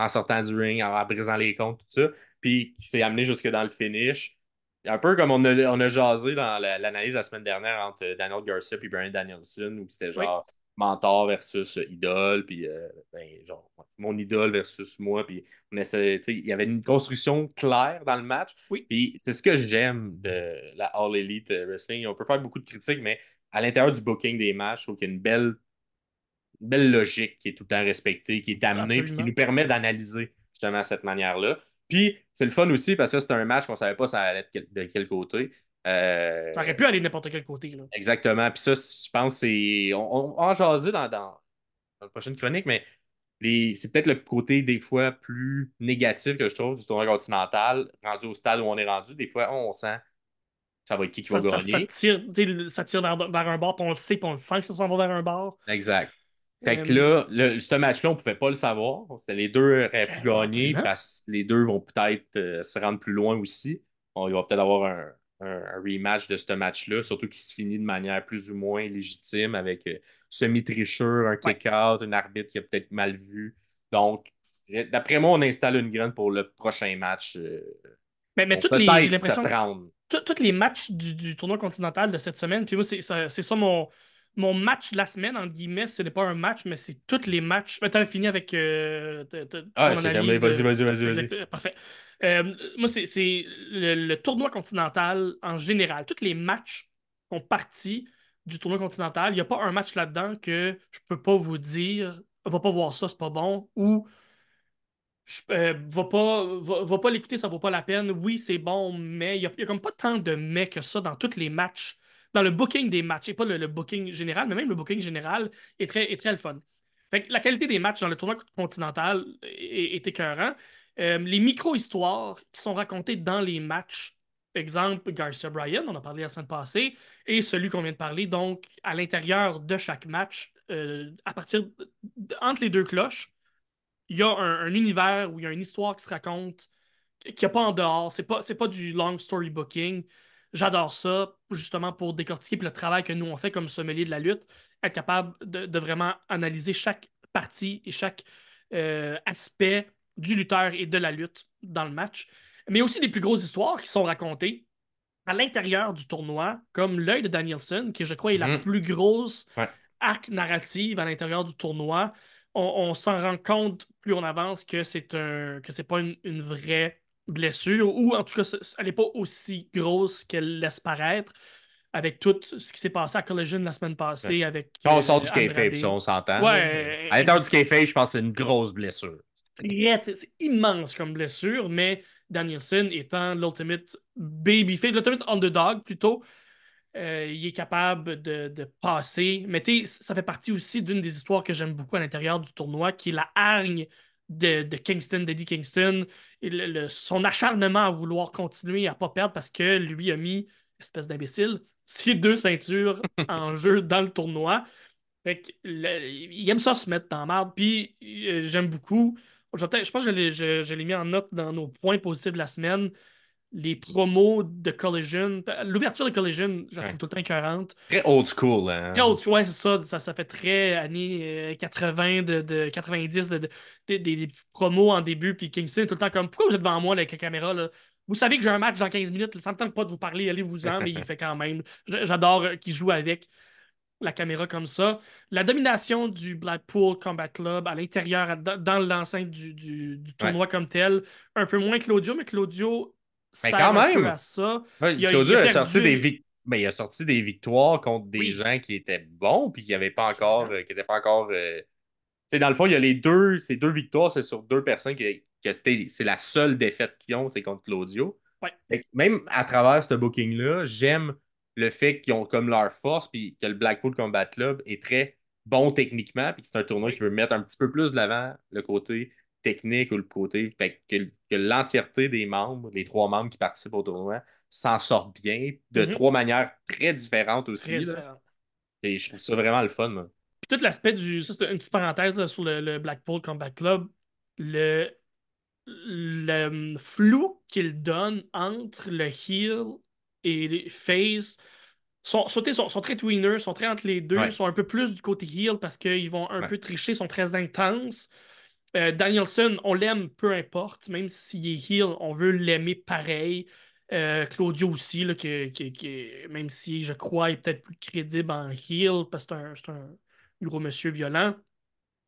en sortant du ring, en, en brisant les comptes, tout ça. Puis il s'est amené jusque dans le finish. Un peu comme on a, on a jasé dans la- l'analyse la semaine dernière entre Daniel Garcia et Brian Danielson, où c'était genre mentor versus idole, puis euh, ben, genre mon idole versus moi. Puis on essaie, il y avait une construction claire dans le match. Oui. Puis c'est ce que j'aime de la All Elite Wrestling. On peut faire beaucoup de critiques, mais à l'intérieur du booking des matchs, je trouve qu'il y a une belle, une belle logique qui est tout le temps respectée, qui est amenée, puis qui nous permet d'analyser justement cette manière-là. Puis c'est le fun aussi parce que c'était un match qu'on savait pas ça allait de quel côté. Euh, Ça aurait pu aller de n'importe quel côté. Là. Exactement. Puis ça, je pense, c'est. On, on va en jaser dans, dans, dans la prochaine chronique, mais les... c'est peut-être le côté des fois plus négatif que je trouve du tournoi continental, rendu au stade où on est rendu. Des fois, on sent ça va être qui qui Ça, va ça, ça gagner. tire, ça tire vers, vers un bar, puis on le sait, puis on le sent que ça s'en va vers un bar. Exact. Fait que Euh, là, le- ce match-là, on ne pouvait pas le savoir. C'était les deux auraient pu gagner absolument. parce que les deux vont peut-être euh, se rendre plus loin aussi. On, il va peut-être avoir un, un- rematch de ce match-là, surtout qui se finit de manière plus ou moins légitime avec euh, semi-tricheur, un Ouais. kick-out, un arbitre qui a peut-être mal vu. Donc, d'après moi, on installe une graine pour le prochain match. euh, mais toutes les, j'ai l'impression tous les matchs du, du tournoi continental de cette semaine, puis moi, c'est ça, c'est ça mon, mon match de la semaine, entre guillemets. Ce n'est pas un match, mais c'est tous les matchs. Tu as fini avec euh, Ah, c'est terminé. Vas-y, vas-y, vas-y, Parfait. Euh, moi, c'est le, le tournoi continental en général. Tous les matchs font partie du tournoi continental. Il n'y a pas un match là-dedans que je peux pas vous dire va pas voir ça, c'est pas bon, ou je, euh, va pas, va, va pas l'écouter, ça vaut pas la peine. Oui, c'est bon, mais il n'y a, a comme pas tant de mais que ça dans tous les matchs, dans le booking des matchs, et pas le, booking général, mais même le booking général est très, est très le fun. Fait que la qualité des matchs dans le tournoi continental est, est écœurant. Euh, les micro-histoires qui sont racontées dans les matchs, exemple Garcia Bryan, on a parlé la semaine passée, et celui qu'on vient de parler, donc à l'intérieur de chaque match, euh, à partir entre les deux cloches, il y a un, un univers où il y a une histoire qui se raconte, qu'il n'y a pas en dehors. C'est pas, pas du long story booking. J'adore ça, justement, pour décortiquer puis le travail que nous on fait comme sommelier de la lutte, être capable de, de vraiment analyser chaque partie et chaque euh, aspect du lutteur et de la lutte dans le match. Mais aussi des plus grosses histoires qui sont racontées à l'intérieur du tournoi, comme l'œil de Danielson, qui je crois est la Mhm. plus grosse Ouais. arc narrative à l'intérieur du tournoi. On, on s'en rend compte plus on avance que c'est un que c'est pas une, une vraie blessure, ou en tout cas, elle n'est pas aussi grosse qu'elle laisse paraître avec tout ce qui s'est passé à Collision la semaine passée avec. Quand on euh, sort du kayfabe, ça, on s'entend. Ouais. À l'intérieur du kayfabe, je pense que c'est une grosse blessure. c'est immense comme blessure, mais Danielson étant l'ultimate babyface, l'ultimate underdog plutôt, euh, il est capable de, de passer. Mais tu sais, ça fait partie aussi d'une des histoires que j'aime beaucoup à l'intérieur du tournoi, qui est la hargne de, de Kingston, d'Eddie Kingston, et le- le- son acharnement à vouloir continuer à pas perdre parce que lui a mis, espèce d'imbécile, ses deux ceintures en jeu dans le tournoi. Fait que le- il aime ça se mettre dans la merde. Puis euh, j'aime beaucoup. Je, pense que je l'ai, je- je l'ai mis en note dans nos points positifs de la semaine. Les promos de Collision. L'ouverture de Collision, je la trouve Ouais. tout le temps écœurante. Très old school. Hein? Tu vois, c'est ça, ça. Ça fait très années euh, 80, de, de 90, de, de- des- des, petites promos en début. Puis Kingston est tout le temps comme Pourquoi vous êtes devant moi là, avec la caméra là? Vous savez que j'ai un match dans 15 minutes, ça me tente pas de vous parler, allez-vous-en, mais il fait quand même. J'adore euh, qu'il joue avec la caméra comme ça. La domination du Blackpool Combat Club à l'intérieur, dans l'enceinte du, du- du tournoi comme tel. Un peu moins Claudio, mais Claudio Mais quand même. peu à ça. Ouais, Il a- Claudio il a sorti des vic- ben, il a sorti des victoires contre des Oui. gens qui étaient bons puis qui n'avaient pas encore, euh, qui pas encore. euh, Tu sais, dans le fond, il y a les deux, ces deux victoires, c'est sur deux personnes qui, qui c'est la seule défaite qu'ils ont, c'est contre Claudio. Ouais. Même à travers ce booking-là, j'aime le fait qu'ils ont comme leur force puis que le Blackpool Combat Club est très bon techniquement puis que c'est un tournoi qui veut mettre un petit peu plus de l'avant le côté technique ou le côté. Fait que, que l'entièreté des membres, les trois membres qui participent au tournoi, s'en sortent bien de Mhm. trois manières très différentes aussi. Très là. différent. Et je trouve ça vraiment le fun. moi. Puis tout l'aspect du. Ça, c'est une petite parenthèse là, sur le, le Blackpool Combat Club. Le, le hum, flou qu'il donne entre le heel et le face sont, sont, sont, sont très tweeners, sont très entre les deux, Ouais. sont un peu plus du côté heel parce qu'ils vont un Ouais. peu tricher, sont très intenses. Euh, Danielson, on l'aime peu importe, même s'il est heel, on veut l'aimer pareil. Euh, Claudio aussi, là, même si je crois il est peut-être plus crédible en heel parce que c'est un, gros monsieur violent.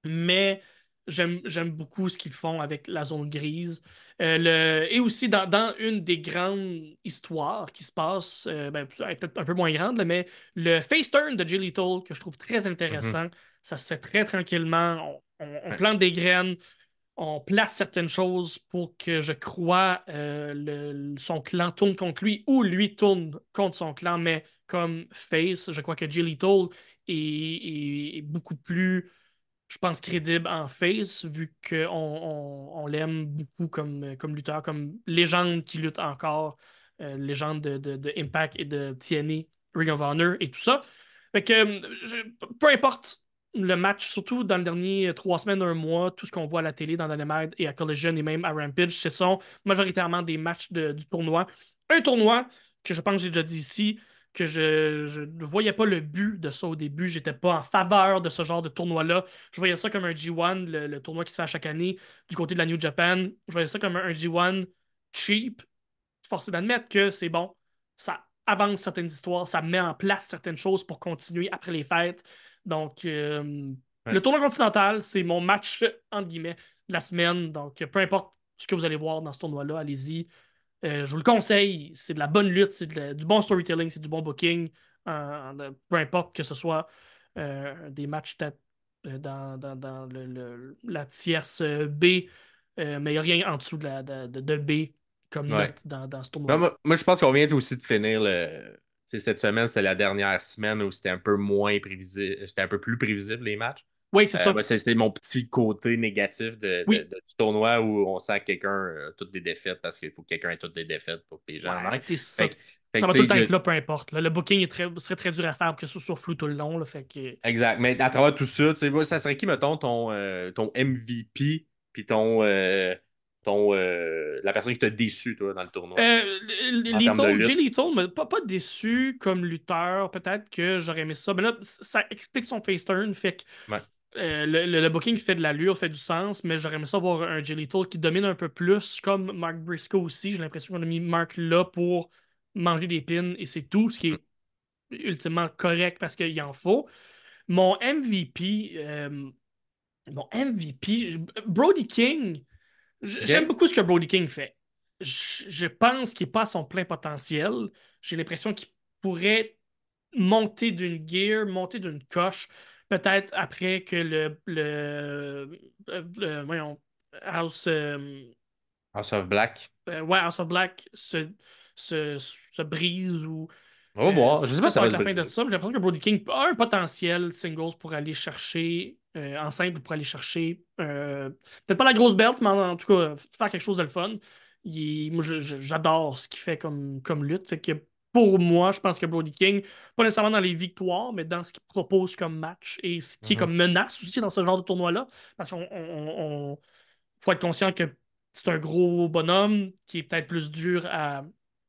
Mais j'aime beaucoup ce qu'ils font avec la zone grise. Euh, le, et aussi dans, dans une des grandes histoires qui se passe, euh, ben, peut-être un peu moins grande, là, mais le face turn de Jay Lethal, que je trouve très intéressant, ça se fait très tranquillement. On, on- on Ouais. plante des graines, on place certaines choses pour que je crois euh, le- son clan tourne contre lui ou lui tourne contre son clan, mais comme face, je crois que Jay Lethal est, est- est beaucoup plus je pense, crédible en face, vu qu'on on, on l'aime beaucoup comme, comme lutteur, comme légende qui lutte encore, euh, légende de, de- de Impact et de TNA, Ring of Honor et tout ça. Fait que, je- peu importe le match, surtout dans les derniers trois semaines, un mois, tout ce qu'on voit à la télé, dans Dynamite et à Collision et même à Rampage, ce sont majoritairement des matchs de- du tournoi. Un tournoi que je pense que j'ai déjà dit ici, que je, ne voyais pas le but de ça au début. J'étais pas en faveur de ce genre de tournoi-là. Je voyais ça comme un G1, le, le tournoi qui se fait à chaque année du côté de la New Japan. Je voyais ça comme un, un G1 cheap. Force est d'admettre que c'est bon. Ça avance certaines histoires, ça met en place certaines choses pour continuer après les fêtes. Donc, euh, Ouais. le tournoi continental, c'est mon match, entre guillemets, de la semaine. Donc, peu importe ce que vous allez voir dans ce tournoi-là, allez-y. Euh, je vous le conseille, c'est de la bonne lutte, c'est du bon storytelling, c'est du bon booking. euh, peu importe que ce soit des matchs dans, dans- dans le- le- la tierce B, mais il n'y a rien en dessous de, la, de, B comme Ouais. note dans, dans ce Non, tournoi. moi, moi, je pense qu'on vient aussi de finir le. Cette semaine, c'était la dernière semaine où c'était un peu moins prévisible, c'était un peu plus prévisible les matchs. Oui, c'est Euh, ça. c'est mon petit côté négatif de, de- Oui. de- du tournoi où on sent que quelqu'un a toutes des défaites parce qu'il faut que quelqu'un ait toutes des défaites pour que les gens en Ouais, ça, Fait ça que, va tout le temps être là, peu importe. là. Le booking est très, serait très dur à faire, que ce soit flou tout le long. là, fait que... Exact. Mais à travers tout ça, tu sais, moi, ça serait qui, mettons, ton, euh, ton MVP puis ton, euh, ton euh, la personne qui t'a déçu, toi, dans le tournoi? Euh, Lethal. Jay Lethal m'a pas, pas déçu comme lutteur. Peut-être que j'aurais aimé ça. Mais là, ça explique son face turn. Fait que Ouais. euh, le, le- le booking fait de l'allure, fait du sens. Mais j'aurais aimé ça voir un Jay Lethal qui domine un peu plus, comme Mark Briscoe aussi. J'ai l'impression qu'on a mis Mark là pour manger des pins et c'est tout, ce qui est ultimement correct parce qu'il en faut. Mon MVP, euh, mon MVP, Brody King. J'aime beaucoup ce que Brody King fait. Je, je pense qu'il n'est pas à son plein potentiel. J'ai l'impression qu'il pourrait monter d'une gear, monter d'une coche, peut-être après que le, le, euh, le- voyons, House, euh, House of Black. euh, ouais, House of Black se, se, se brise ou On va voir. Je sais pas si ça va être la fin de ça. J'ai l'impression que Brody King a un potentiel singles pour aller chercher, euh, en simple pour aller chercher, euh, peut-être pas la grosse belt, mais en, en tout cas, faire quelque chose de le fun. Il moi, j'adore ce qu'il fait comme, comme lutte. Fait que pour moi, je pense que Brody King, pas nécessairement dans les victoires, mais dans ce qu'il propose comme match et ce qui est Mhm. comme menace aussi dans ce genre de tournoi-là. Parce qu'on on- on- faut être conscient que c'est un gros bonhomme qui est peut-être plus dur à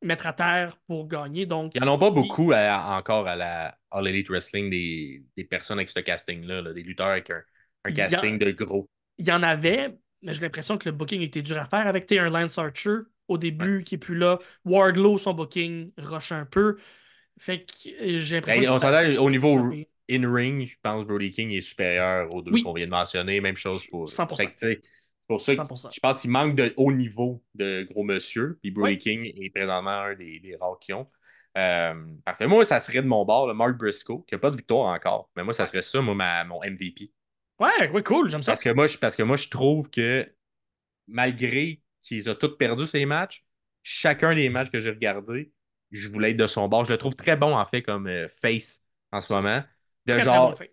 mettre à terre pour gagner. Donc, Ils n'en ont pas beaucoup à- encore à la All Elite Wrestling des, des personnes avec ce casting-là, là, des lutteurs avec un, Il a- casting de gros. il y en avait, mais j'ai l'impression que le booking était dur à faire avec un Lance Archer au début qui est plus là. Wardlow, son booking rush un peu. Fait que euh, j'ai l'impression Ben, que on s'entend, au niveau in-ring, je pense que Brody King est supérieur aux deux Oui. qu'on vient de mentionner. Même chose pour. 100%. Fait que, tu sais, c'est pour ça que 100%. je pense qu'il manque de haut niveau de gros monsieur. Puis Brody Oui. King est présentement un des, des rares qui ont. Euh, parfait. Moi, ça serait de mon bord, le Mark Briscoe, qui n'a pas de victoire encore. Mais moi, ça serait ça, moi, ma- mon MVP. Ouais, ouais, cool, j'aime ça. Parce que moi, je, parce que moi, je trouve que malgré qu'ils ont tous perdu ces matchs, chacun des matchs que j'ai regardés, je voulais être de son bord. Je le trouve très bon, en fait, comme euh, face en ce moment. De Très, très genre, bon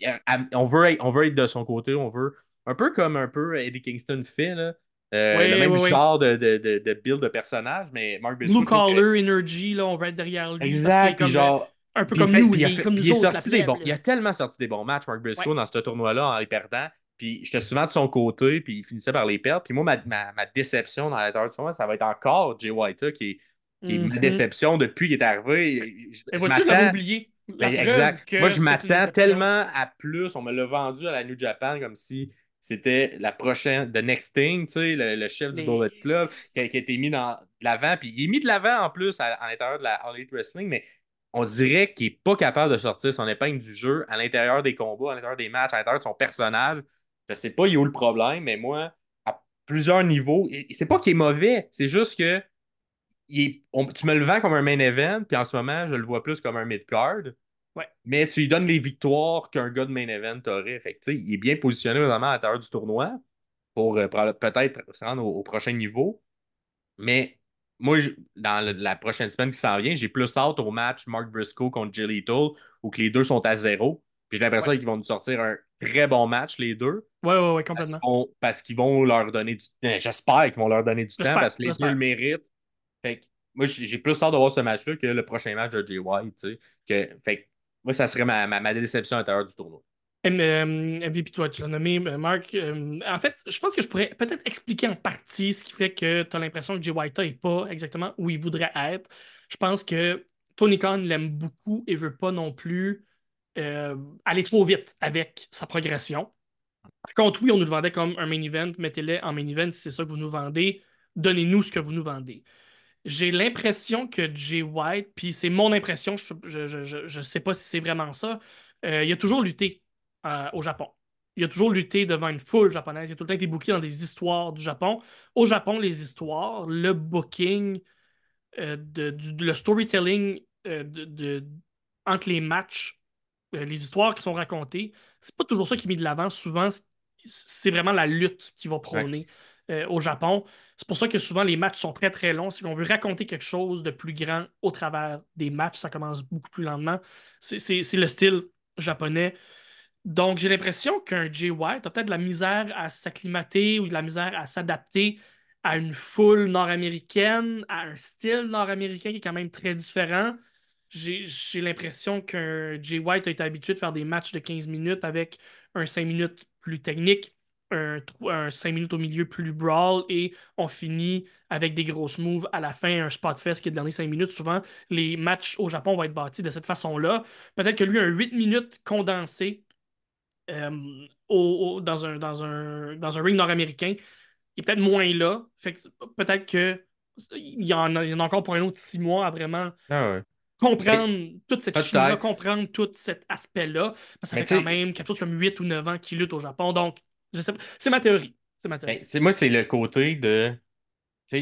on, veut on veut être de son côté, on veut un peu comme un peu Eddie Kingston fait, là. Euh, le même genre de, de, de, de build de personnage, mais Mark Briscoe, Blue Collar Energy, là, on va être derrière lui. Exact, comme, genre. un peu comme fait- nous, il est fait- comme puis nous il est autres, la sorti des bons. Il a tellement sorti des bons matchs, Mark Briscoe, dans ce tournoi-là, en les perdant. Puis j'étais souvent de son côté, puis il finissait par les perdre. Puis moi, ma, ma, ma déception dans l'intérieur du tournoi, ça va être encore Jay White, qui est, qui est ma Mhm. déception depuis qu'il est arrivé. Je, Et je je m'attends. oublié. La Ben, exact. Moi, je m'attends tellement à plus. On me l'a vendu à la New Japan comme si c'était la prochaine, The Next Thing, tu sais, le, le chef du Mais Bullet Club, qui a, qui a été mis dans de l'avant. Puis il est mis de l'avant en plus à, à l'intérieur de la All Elite Wrestling, mais on dirait qu'il n'est pas capable de sortir son épingle du jeu à l'intérieur des combats, à l'intérieur des matchs, à l'intérieur de son personnage. Je sais pas, il est où le problème, mais moi, à plusieurs niveaux, c'est pas qu'il est mauvais, c'est juste que il est- on- tu me le vends comme un main event, puis en ce moment, je le vois plus comme un mid-card. Ouais. Mais tu lui donnes les victoires qu'un gars de main event aurait. Fait que, il est bien positionné vraiment à l'intérieur du tournoi pour euh, peut-être se rendre au, au prochain niveau. Mais moi, je- dans le- la prochaine semaine qui s'en vient, j'ai plus hâte au match Mark Briscoe contre Jay Lethal où que les deux sont à zéro. Puis j'ai l'impression Ouais. qu'ils vont nous sortir un très bon match, les deux. Ouais, ouais, Parce complètement. qu'ils vont, parce qu'ils vont leur donner du temps. J'espère qu'ils vont leur donner du temps parce que les deux le méritent. Fait que moi, j'ai plus hâte de voir ce match-là que le prochain match de Jay White. Que, fait moi, ça serait ma, ma, ma déception à l'intérieur du tournoi. M- euh, MVP, toi, tu l'as nommé, euh, Marc. Euh, en fait, je pense que je pourrais peut-être expliquer en partie ce qui fait que tu as l'impression que Jay White n'est pas exactement où il voudrait être. Je pense que Tony Khan l'aime beaucoup et veut pas non plus aller trop vite avec sa progression. Par contre, oui, on nous le vendait comme un main event. Mettez-le en main event si c'est ça que vous nous vendez. Donnez-nous ce que vous nous vendez. J'ai l'impression que Jay White, puis c'est mon impression, je, je sais pas si c'est vraiment ça, euh, il a toujours lutté euh, au Japon. Il a toujours lutté devant une foule japonaise. Il a tout le temps été booké dans des histoires du Japon. Au Japon, les histoires, le booking, euh, de, du- le storytelling euh, de, de- entre les matchs, les histoires qui sont racontées, c'est pas toujours ça qui est mis de l'avant. Souvent, c'est- c'est vraiment la lutte qui va prôner euh, au Japon. C'est pour ça que souvent les matchs sont très très longs. Si on veut raconter quelque chose de plus grand au travers des matchs, ça commence beaucoup plus lentement. C'est le style japonais. Donc, j'ai l'impression qu'un Jay White a peut-être de la misère à s'acclimater ou de la misère à s'adapter à une foule nord-américaine, à un style nord-américain qui est quand même très différent. J'ai j'ai l'impression qu'un Jay White a été habitué de faire des matchs de 15 minutes avec un 5 minutes plus technique, un, un 5 minutes au milieu plus brawl et on finit avec des grosses moves à la fin, un spot fest qui est le dernier 5 minutes. Souvent, les matchs au Japon vont être bâtis de cette façon-là. Peut-être que lui, un 8 minutes condensé euh, au- au- dans, un, dans, un, dans un ring nord-américain, il est peut-être moins là. Fait que peut-être que il y, en a, il y en a encore pour un autre six mois à vraiment Ah ouais. comprendre toute cette chimie-là, comprendre tout cet aspect-là. Parce que ça fait quand même quelque chose comme 8 ou 9 ans qu'il lutte au Japon. Donc, je sais pas. C'est ma théorie. C'est ma théorie. Ben, moi, c'est le côté de. Je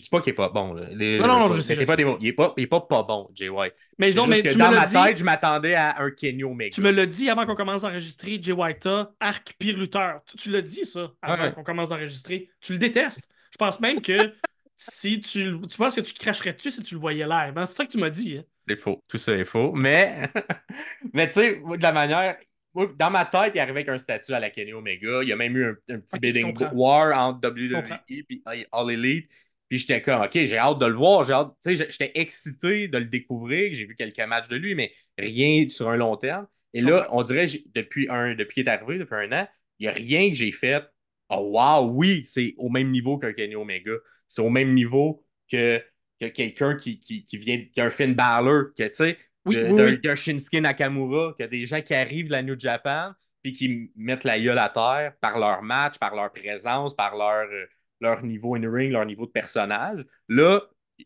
dis pas qu'il est pas bon. Là. Les- Non, non, non, je sais, je pas sais, des. Il est pas, il est pas pas bon, Jay White. mais non, mais tu dans me ma dit. tête, je m'attendais à un Kenny Omega. Tu me l'as dit avant qu'on commence à enregistrer, Jay White, arc pire lutteur. Tu, tu l'as dit ça avant Ouais. qu'on commence à enregistrer. Tu le détestes. Je pense même que si tu. le- Tu penses que tu cracherais dessus si tu le voyais live. hein? C'est ça que tu m'as dit. hein? C'est faux. Tout ça est faux. Mais, mais tu sais, de la manière. Moi, dans ma tête, il arrivait avec un statut à la Kenny Omega. Il y a même eu un, un petit Ok, je bidding war entre. WWE et All Elite. Puis j'étais comme, OK, j'ai hâte de le voir. J'ai hâte, j'étais excité de le découvrir. J'ai vu quelques matchs de lui, mais rien sur un long terme. Et là, on dirait, depuis, un, depuis qu'il est arrivé, depuis un an, il n'y a rien que j'ai fait. Oh, wow, oui, c'est au même niveau qu'un Kenny Omega. C'est au même niveau que, que quelqu'un qui, qui, qui vient, qui a un Finn Balor, que, tu sais, Oui, oui, d'un oui. d'un Shinsuke Nakamura, que des gens qui arrivent de la New Japan, puis qui mettent la gueule à terre par leur match, par leur présence, par leur, euh, leur niveau in-ring, leur niveau de personnage. Là,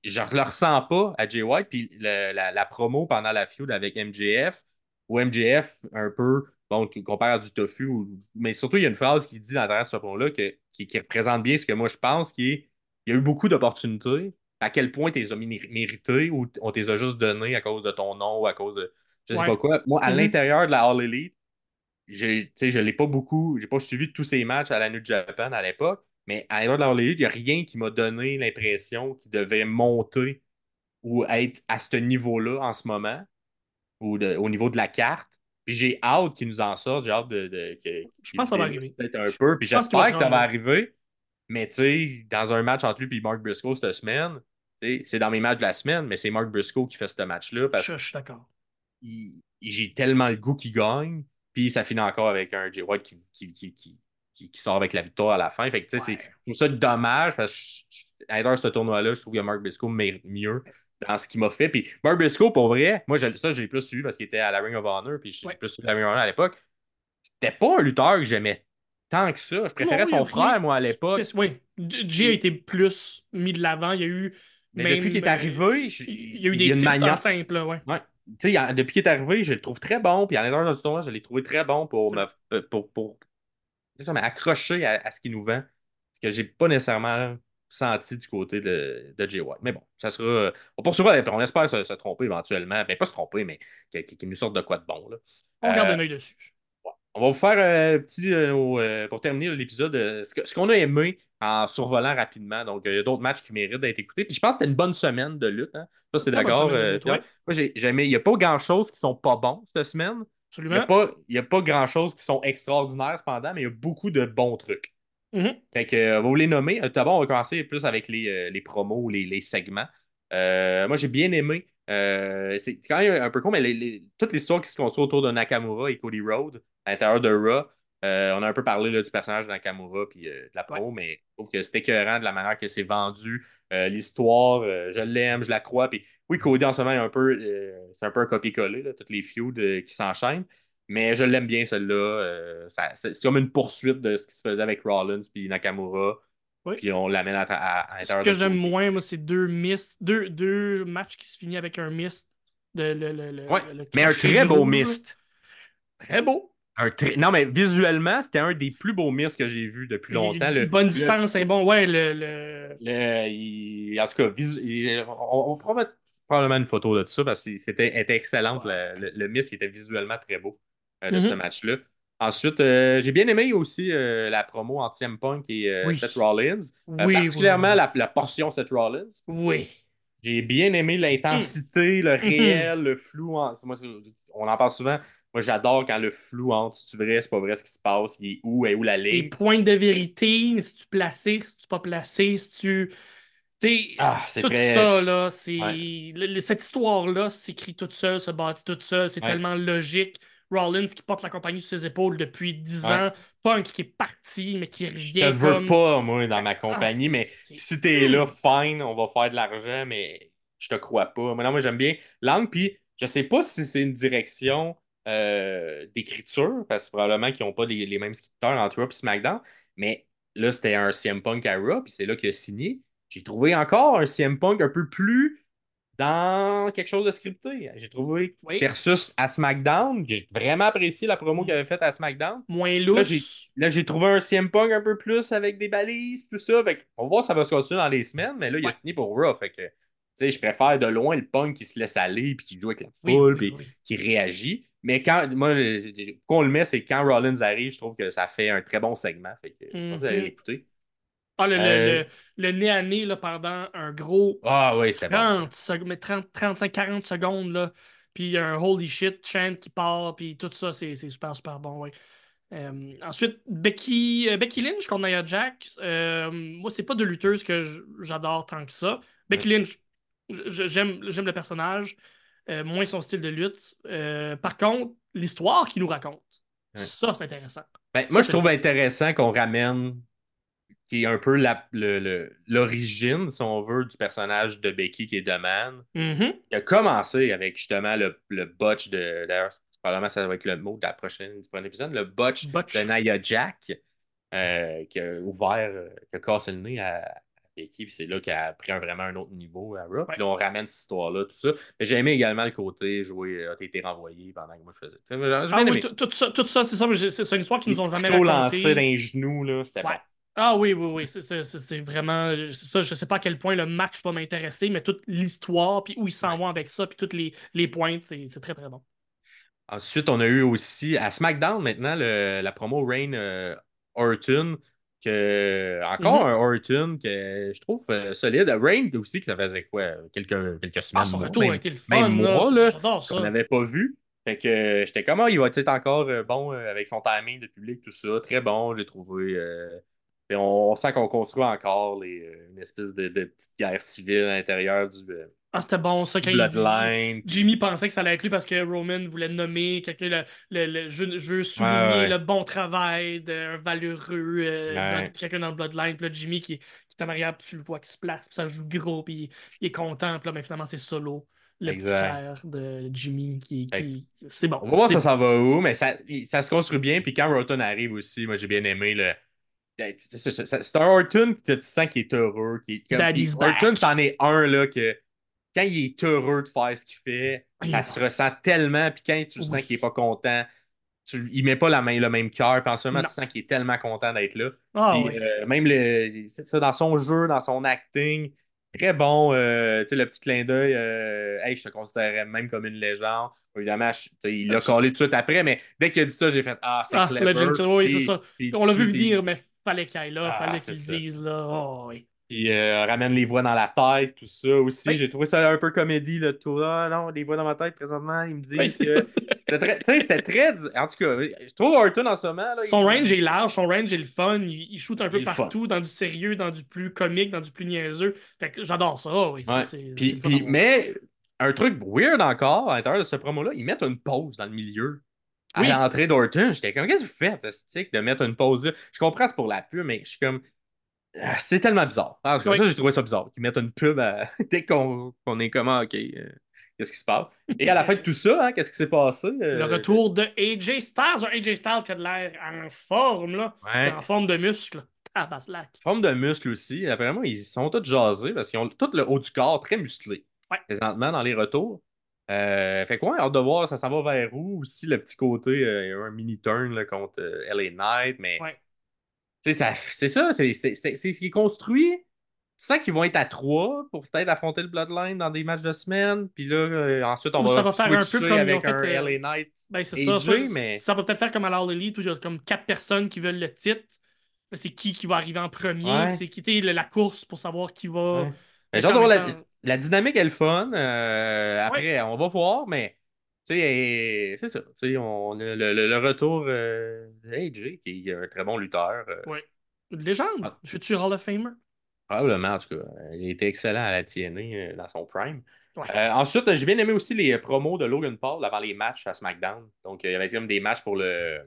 je ne le ressens pas à Jay White, puis la, la promo pendant la feud avec MJF, où MJF, un peu, bon, qui compare à du tofu, ou- mais surtout, il y a une phrase qui dit dans derrière ce promo-là qui, qui représente bien ce que moi je pense, qui est il y a eu beaucoup d'opportunités. À quel point tu les as méri- méritées ou on les a juste données à cause de ton nom ou à cause de je sais Ouais. pas quoi. Moi, à Mhm. l'intérieur de la All Elite, je ne l'ai pas beaucoup, j'ai pas suivi tous ces matchs à la New Japan à l'époque, mais à l'intérieur de la All Elite, il n'y a rien qui m'a donné l'impression qu'il devait monter ou être à ce niveau-là en ce moment, ou de- au niveau de la carte. Puis j'ai hâte qu'ils nous en sortent. J'ai hâte de, de, que, je pense que ça va arriver. Peut-être un peu. Puis j'espère que ça va arriver. Mais tu sais, dans un match entre lui et Mark Briscoe cette semaine, c'est dans mes matchs de la semaine, mais c'est Mark Briscoe qui fait ce match-là. Parce je, je suis d'accord. J'ai tellement le goût qu'il gagne. Puis ça finit encore avec un Jay White qui, qui, qui, qui, sort avec la victoire à la fin. Fait que, tu sais, c'est tout ça dommage parce que à ce tournoi-là, je trouve que Mark Briscoe mieux dans ce qu'il m'a fait. Puis Mark Briscoe, pour vrai, moi, ça, j'ai plus suivi parce qu'il était à la Ring of Honor. Puis j'ai plus suivi la Ring of Honor à l'époque. C'était pas un lutteur que j'aimais tant que ça. Je préférais son frère, moi, à l'époque. Oui. Jay a été plus mis de l'avant. Il y a eu. Mais depuis qu'il est arrivé, il y a eu des titres manière... simples. Ouais. ouais. sais, depuis qu'il est arrivé, je le trouve très bon. Puis à l'intérieur du tournoi, je l'ai trouvé très bon pour, me, pour, pour, mais accroché à, ce qu'il nous vend. Ce que j'ai pas nécessairement senti du côté de, de Jay White. Mais bon, ça sera. On poursuivra, on espère se, tromper éventuellement. Ben, pas se tromper, mais qu'il nous sorte de quoi de bon. Là. On garde un œil dessus. On va vous faire un petit, euh, euh, pour terminer l'épisode, euh, ce qu'on a aimé en survolant rapidement. Donc, il y a d'autres matchs qui méritent d'être écoutés. Puis je pense que c'était une bonne semaine de lutte. Hein. Ça, c'est d'accord. Moi, j'ai Il n'y a pas grand-chose qui sont pas bons cette semaine. Il n'y a pas, pas grand-chose qui sont extraordinaires cependant, mais il y a beaucoup de bons trucs. Mm-hmm. Fait que, on va vous les nommer? D'abord, on va commencer plus avec les, les promos, les, les segments. moi, j'ai bien aimé euh, c'est quand même un peu con, mais toute l'histoire qui se construit autour de Nakamura et Cody Rhodes à l'intérieur de Raw, euh, on a un peu parlé du personnage de Nakamura et euh, de la pro, mais je trouve que c'est écœurant de la manière que c'est vendu. l'histoire, je l'aime, je la crois. Puis oui, Cody en ce moment, un peu, c'est un peu un copier-coller, toutes les feuds qui s'enchaînent. Mais je l'aime bien, celle-là. c'est comme une poursuite de ce qui se faisait avec Rollins puis Nakamura. Puis on l'amène à, à, à Ce que j'aime moins, moi, c'est deux miss, deux, deux matchs qui se finissent avec un mist. De, le, le, ouais, mais un très beau mist. Très beau. Un Non, mais visuellement, c'était un des plus beaux mists que j'ai vu depuis longtemps. Une bonne distance, c'est bon. Ouais, le. le... En tout cas, on, on pourra mettre probablement une photo de tout ça parce que c'était excellent. Le, le, mist était visuellement très beau euh, de ce mm-hmm. match-là. Ensuite, euh, j'ai bien aimé aussi euh, la promo en CM Punk et euh, Seth Rollins. particulièrement La, portion Seth Rollins. Oui. J'ai bien aimé l'intensité, le mm-hmm. réel, le flou. on en parle souvent. Moi, j'adore quand le flou entre si tu vrai, c'est pas vrai ce qui se passe, il est où, et où la ligne. Les points de vérité, si tu placé, si tu pas placé, si tu. Ah, c'est tout ça, là, c'est. Cette histoire-là s'écrit toute seule, se bâtit toute seule, c'est tellement logique. Rollins qui porte la compagnie sur ses épaules depuis 10 ans. Punk qui est parti, mais qui revient. Je veux pas, moi, dans ma compagnie, ah, mais si t'es là, fine, on va faire de l'argent, mais je te crois pas. Moi, non, moi, j'aime bien Lang, puis je sais pas si c'est une direction euh, d'écriture, parce que probablement qu'ils n'ont pas les, mêmes scripteurs entre Raw et SmackDown, mais là, c'était un CM Punk à Raw, puis c'est là qu'il a signé. J'ai trouvé encore un CM Punk un peu plus dans quelque chose de scripté. J'ai trouvé versus à SmackDown, j'ai vraiment apprécié la promo qu'il avait faite à SmackDown. Moins lousse. Là, j'ai trouvé un CM Punk un peu plus avec des balises, plus ça. on va voir si ça va se continuer dans les semaines, mais là, il a signé pour Raw. Fait que, je préfère de loin le Punk qui se laisse aller, puis qui joue avec la foule, puis qui réagit. Mais quand, moi, quand on le met, c'est quand Rollins arrive, je trouve que ça fait un très bon segment. Fait que, vous allez mhm. l'écouter. Ah, le, euh, le, nez à nez là, pendant un gros ah, oui, 30, 35-40 secondes. Là. Puis un holy shit chant qui part, puis tout ça, c'est super, super bon. Ouais. Euh, ensuite, Becky, euh, Becky Lynch contre Nia Jax. moi, c'est pas de lutteuse que j'adore tant que ça. Becky Lynch, j'aime le personnage, moins son style de lutte. par contre, l'histoire qu'il nous raconte, ça, c'est intéressant. Ben, moi, je trouve intéressant qu'on ramène qui est un peu l'origine, si on veut, du personnage de Becky qui est de Man. Mm-hmm. Il a commencé avec justement le, le botch de. D'ailleurs, probablement ça va être le mot de la prochaine, du prochain épisode, le botch, de Nia Jack, euh, qui a ouvert, euh, qui a cassé le nez à, Becky, puis c'est là qu'elle a pris vraiment un autre niveau à Raw. Puis là, on ramène cette histoire-là, tout ça. Mais j'ai aimé également le côté jouer, euh, t'as été renvoyé pendant que moi je faisais. Ah oui, tout, ça, tout ça c'est ça, c'est une histoire qu'ils nous ont jamais racontée. lancé d'un genou, là, c'était pas ah oui, oui, oui. C'est vraiment. ça. Je sais pas à quel point le match va m'intéresser, mais toute l'histoire, puis où ils s'en vont avec ça, puis toutes les, les pointes, c'est très, très bon. Ensuite, on a eu aussi à SmackDown maintenant la promo Rain euh, Orton. Que, encore mm-hmm. un Orton que je trouve euh, solide. Rain aussi, que ça faisait quoi Quelques, quelques semaines. Ah, son retour a été le fun. Même mois, là, qu'on n'avait pas vu. Fait que j'étais comme, ah, il va être encore euh, bon euh, avec son timing de public, tout ça. Très bon, j'ai trouvé. Et on, on sent qu'on construit encore les, euh, une espèce de, de petite guerre civile à l'intérieur du, euh, Ah, c'était bon, ça, quand dit. Bloodline. Jimmy pensait que ça allait être lui parce que Roman voulait nommer quelqu'un. Le, le- le- je, je veux souligner Ouais, ouais. le bon travail d'un valeureux, euh, Ouais. quelqu'un dans le Bloodline. Puis là, Jimmy qui, qui est en arrière, puis tu le vois qui se place, puis ça joue gros, puis il, il est content. Puis là, mais finalement, c'est Solo, le Exact. petit frère de Jimmy. qui, qui... C'est bon. On va voir ça s'en va où, mais ça, ça se construit bien. Puis quand Roton arrive aussi, moi j'ai bien aimé le. Le- C'est un Orton que tu sens qu'il est heureux. Qui, comme- Daddy's puis Orton, back. c'en est un là que quand il est heureux de faire ce qu'il fait, Il ça est se ressent tellement. Puis quand tu sens qu'il est pas content, tu, il met pas la main, le même cœur. Puis en ce moment, Non. tu sens qu'il est tellement content d'être là. Ah, Puis oui. euh, même le, ça, dans son jeu, dans son acting, très bon. euh, tu sais, le petit clin d'œil, euh, hey, je te considérais même comme une légende. Évidemment, je- il l'a collé tout de suite après, mais dès qu'il a dit ça, j'ai fait Ah, c'est Ah, clever. Legend, oui, c'est ça. puis On l'a vu venir, mais fallait qu'il aille là, Ah, fallait qu'il dise là. Oh, oui. Puis euh, ramène les voix dans la tête, tout ça aussi. Oui. J'ai trouvé ça un peu comédie, là, de tout. Ah non, les voix dans ma tête présentement, ils me disent Oui, que. C'est très- Tu sais, c'est très. En tout cas, je trouve Orton en ce moment. Là, Son il- range est large, son range est le fun. Il, il shoot un peu le partout, dans du sérieux, dans du plus comique, dans du plus niaiseux. Fait que j'adore ça, oui. Ouais. le puis- mais un truc weird encore à l'intérieur de ce promo-là, ils mettent une pause dans le milieu. À Oui. l'entrée d'Orton, j'étais comme, qu'est-ce que vous faites, Stick, de mettre une pause là? Je comprends, c'est pour la pub, mais je suis comme, ah, c'est tellement bizarre. Parce que Oui. ça, j'ai trouvé ça bizarre, qu'ils mettent une pub à- dès qu'on est comme, ah, ok, euh, qu'est-ce qui se passe? Et à la fin de tout ça, hein, qu'est-ce qui s'est passé? Euh, Le retour de AJ Styles, un AJ Styles qui a de l'air en forme, là. Ouais. En forme de muscle. Ah, Baslack. Forme de muscle aussi. Moi, ils sont tous jasés parce qu'ils ont tout le haut du corps très musclé. Ouais. Présentement, dans les retours. Euh, fait quoi, hâte de voir ça s'en va vers où? Aussi, le petit côté, euh, il y a un mini turn là, contre euh, LA Knight. Mais Ouais. c'est ça, c'est ce qui est construit. Tu sens qu'ils vont être à trois pour peut-être affronter le Bloodline dans des matchs de semaine. Puis là, euh, ensuite, on Ou va ça va faire un peu comme avec fait, euh, LA Knight. Ben, c'est ça. Ça, mais- ça va peut-être faire comme à l'All Elite où il y a comme quatre personnes qui veulent le titre. C'est qui qui va arriver en premier. Ouais. C'est quitter la course pour savoir qui va. Ouais. J'ai hâte la, la dynamique est le fun. Euh, après, on va voir, mais c'est ça. On a le, le- le retour euh, d'AJ, qui est un très bon lutteur. euh, Ouais. Une légende. Ah. Futur Hall of Famer? probablement, en tout cas. Il était excellent à la TNA euh, dans son prime. Ouais. Ensuite, j'ai bien aimé aussi les promos de Logan Paul avant les matchs à SmackDown. Donc, il y avait comme des matchs pour le,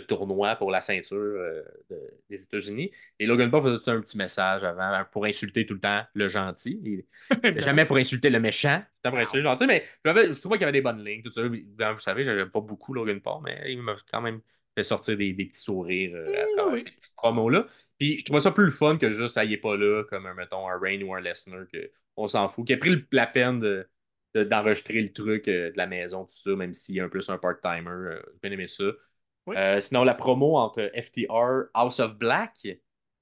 le tournoi pour la ceinture euh, de- des États-Unis. Et Logan Paul faisait tout un petit message avant pour insulter tout le temps le gentil. C'est jamais pour insulter le méchant, c'est pour insulter le gentil, mais je trouvais qu'il y avait des bonnes lignes, tout ça. Évidemment, Vous savez, j'avais pas beaucoup Logan Paul, mais il m'a quand même fait sortir des, des petits sourires euh, à travers oui. ces petites promos-là. Puis je trouvais ça plus le fun que juste ça y est pas là, comme un, mettons, un Rain ou un Lesnar, que on s'en fout, qui a pris le- la peine de, de- d'enregistrer le truc euh, de la maison, tout ça, même s'il y a un plus un part-timer. euh, J'ai bien aimé ça. Oui. Euh, sinon, la promo entre FTR House of Black,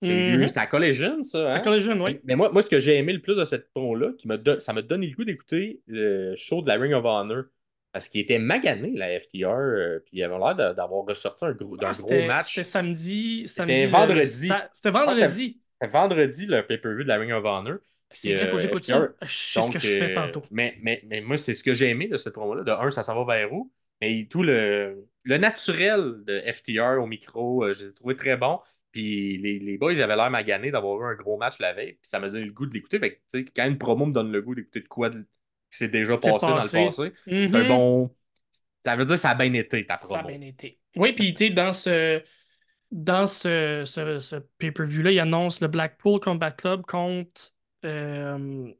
Mhm. c'était à Collision, ça. À hein? Collision, oui. Mais moi, moi, ce que j'ai aimé le plus de cette promo-là, qui m'a don- ça m'a donné le goût d'écouter le show de la Ring of Honor. Parce qu'il était magané, la FTR, euh, puis il avait l'air de- d'avoir ressorti un gros, d'un Ah, gros match. C'était samedi. samedi C'était vendredi. sa- C'était vendredi. C'était vendredi, le pay-per-view de la Ring of Honor. C'est vrai, faut que j'écoute FTR, ça. Je sais ce que je fais euh, tantôt. Mais, mais, mais moi, c'est ce que j'ai aimé de cette promo-là. De un, ça s'en va vers où? Mais tout le, le naturel de FTR au micro, euh, je l'ai trouvé très bon. Puis les, les boys avaient l'air maganés d'avoir eu un gros match la veille. Puis ça m'a donné le goût de l'écouter. Fait que, quand une promo me donne le goût d'écouter de quoi qui s'est déjà passé, passé. dans le passé, c'est un bon. Ça veut dire que ça a bien été ta Ça a promo. bien été. Oui, puis tu dans ce, dans ce, ce, ce pay-per-view-là, il annonce le Blackpool Combat Club contre. euh,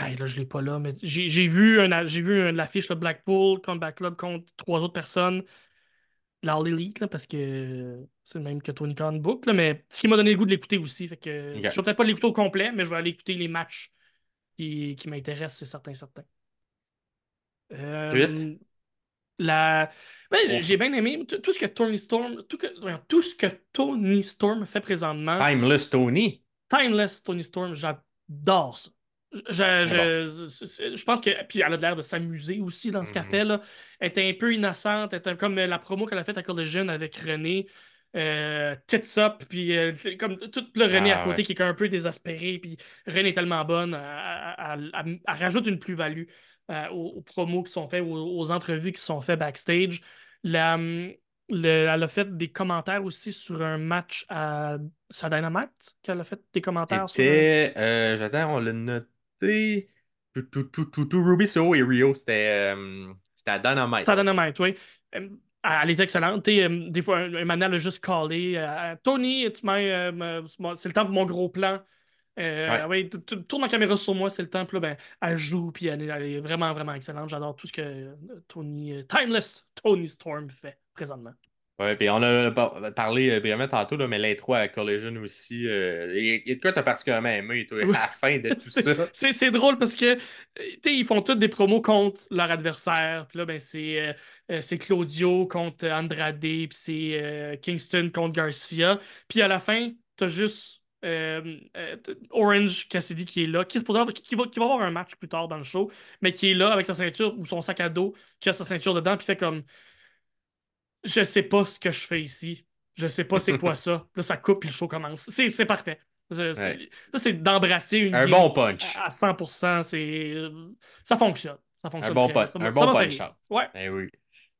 ben là, je l'ai pas là, mais j'ai vu, un, vu l'affiche, Blackpool Combat Club contre trois autres personnes de l'All Elite, là, parce que c'est le même que Tony Khan book, là, mais ce qui m'a donné le goût de l'écouter aussi. Fait que je vais peut-être pas l'écouter au complet, mais je vais aller écouter les matchs qui, qui m'intéressent, c'est certain, certain. Euh, la... Ben, j'ai bien aimé tout ce que Tony Storm, tout, que- tout ce que Tony Storm fait présentement. Timeless Tony. Timeless Tony Storm, j'adore ça. Je, je, pense que. Puis elle a l'air de s'amuser aussi dans ce qu'elle Mhm. fait. Là. Elle était un peu innocente. Était comme la promo qu'elle a faite à Collision avec René. Euh, tits up, puis euh, comme tout le René Ah, à côté ouais. qui est un peu désespéré, puis René est tellement bonne, elle, elle- elle- elle rajoute une plus-value euh, aux, aux promos qui sont faits, aux, aux entrevues qui sont faites backstage. La, hum, le- elle a fait des commentaires aussi sur un match à, à Dynamite qu'elle a fait des commentaires sur euh, j'attends, on l'a noté. Tout, tout, tout, tout, tout, Ruby Soho et Rio, c'était euh, c'était à Dynamite. C'est à ouais. Dynamite, oui. Euh, Elle est excellente. Tu euh, des fois, un, un Manal a juste callé euh, Tony, it's my, euh, ma- c'est le temps pour mon gros plan. Euh, Ouais. tourne la caméra sur moi, c'est le temps. Puis là, ben, elle joue, puis elle, est- elle est vraiment, vraiment excellente. J'adore tout ce que euh, Tony, euh, Timeless Tony Storm fait présentement. Ouais, puis on a par- parlé euh, brièvement tantôt, là, mais l'intro à Collision aussi. euh, Il y a- il y a de quoi t'as particulièrement aimé, toi, Oui. à la fin de tout ça? C'est drôle parce que, euh, tu sais, ils font tous des promos contre leur adversaire. Puis là, ben, c'est euh, euh, Claudio contre Andrade, puis c'est euh, Kingston contre Garcia. Puis à la fin, t'as juste euh, euh, Orange Cassidy qui est là, qui, qui va, qui va avoir un match plus tard dans le show, mais qui est là avec sa ceinture ou son sac à dos, qui a sa ceinture dedans, puis fait comme Je sais pas ce que je fais ici. Je sais pas c'est quoi ça. Là, ça coupe, puis le show commence. C'est parfait. C'est- c'est- Ouais. D'embrasser une Un bon punch. à à 100%, c'est ça fonctionne. Ça Un fonctionne bon, très pun- bien. Ça un ça bon punch out. Ouais. Eh oui.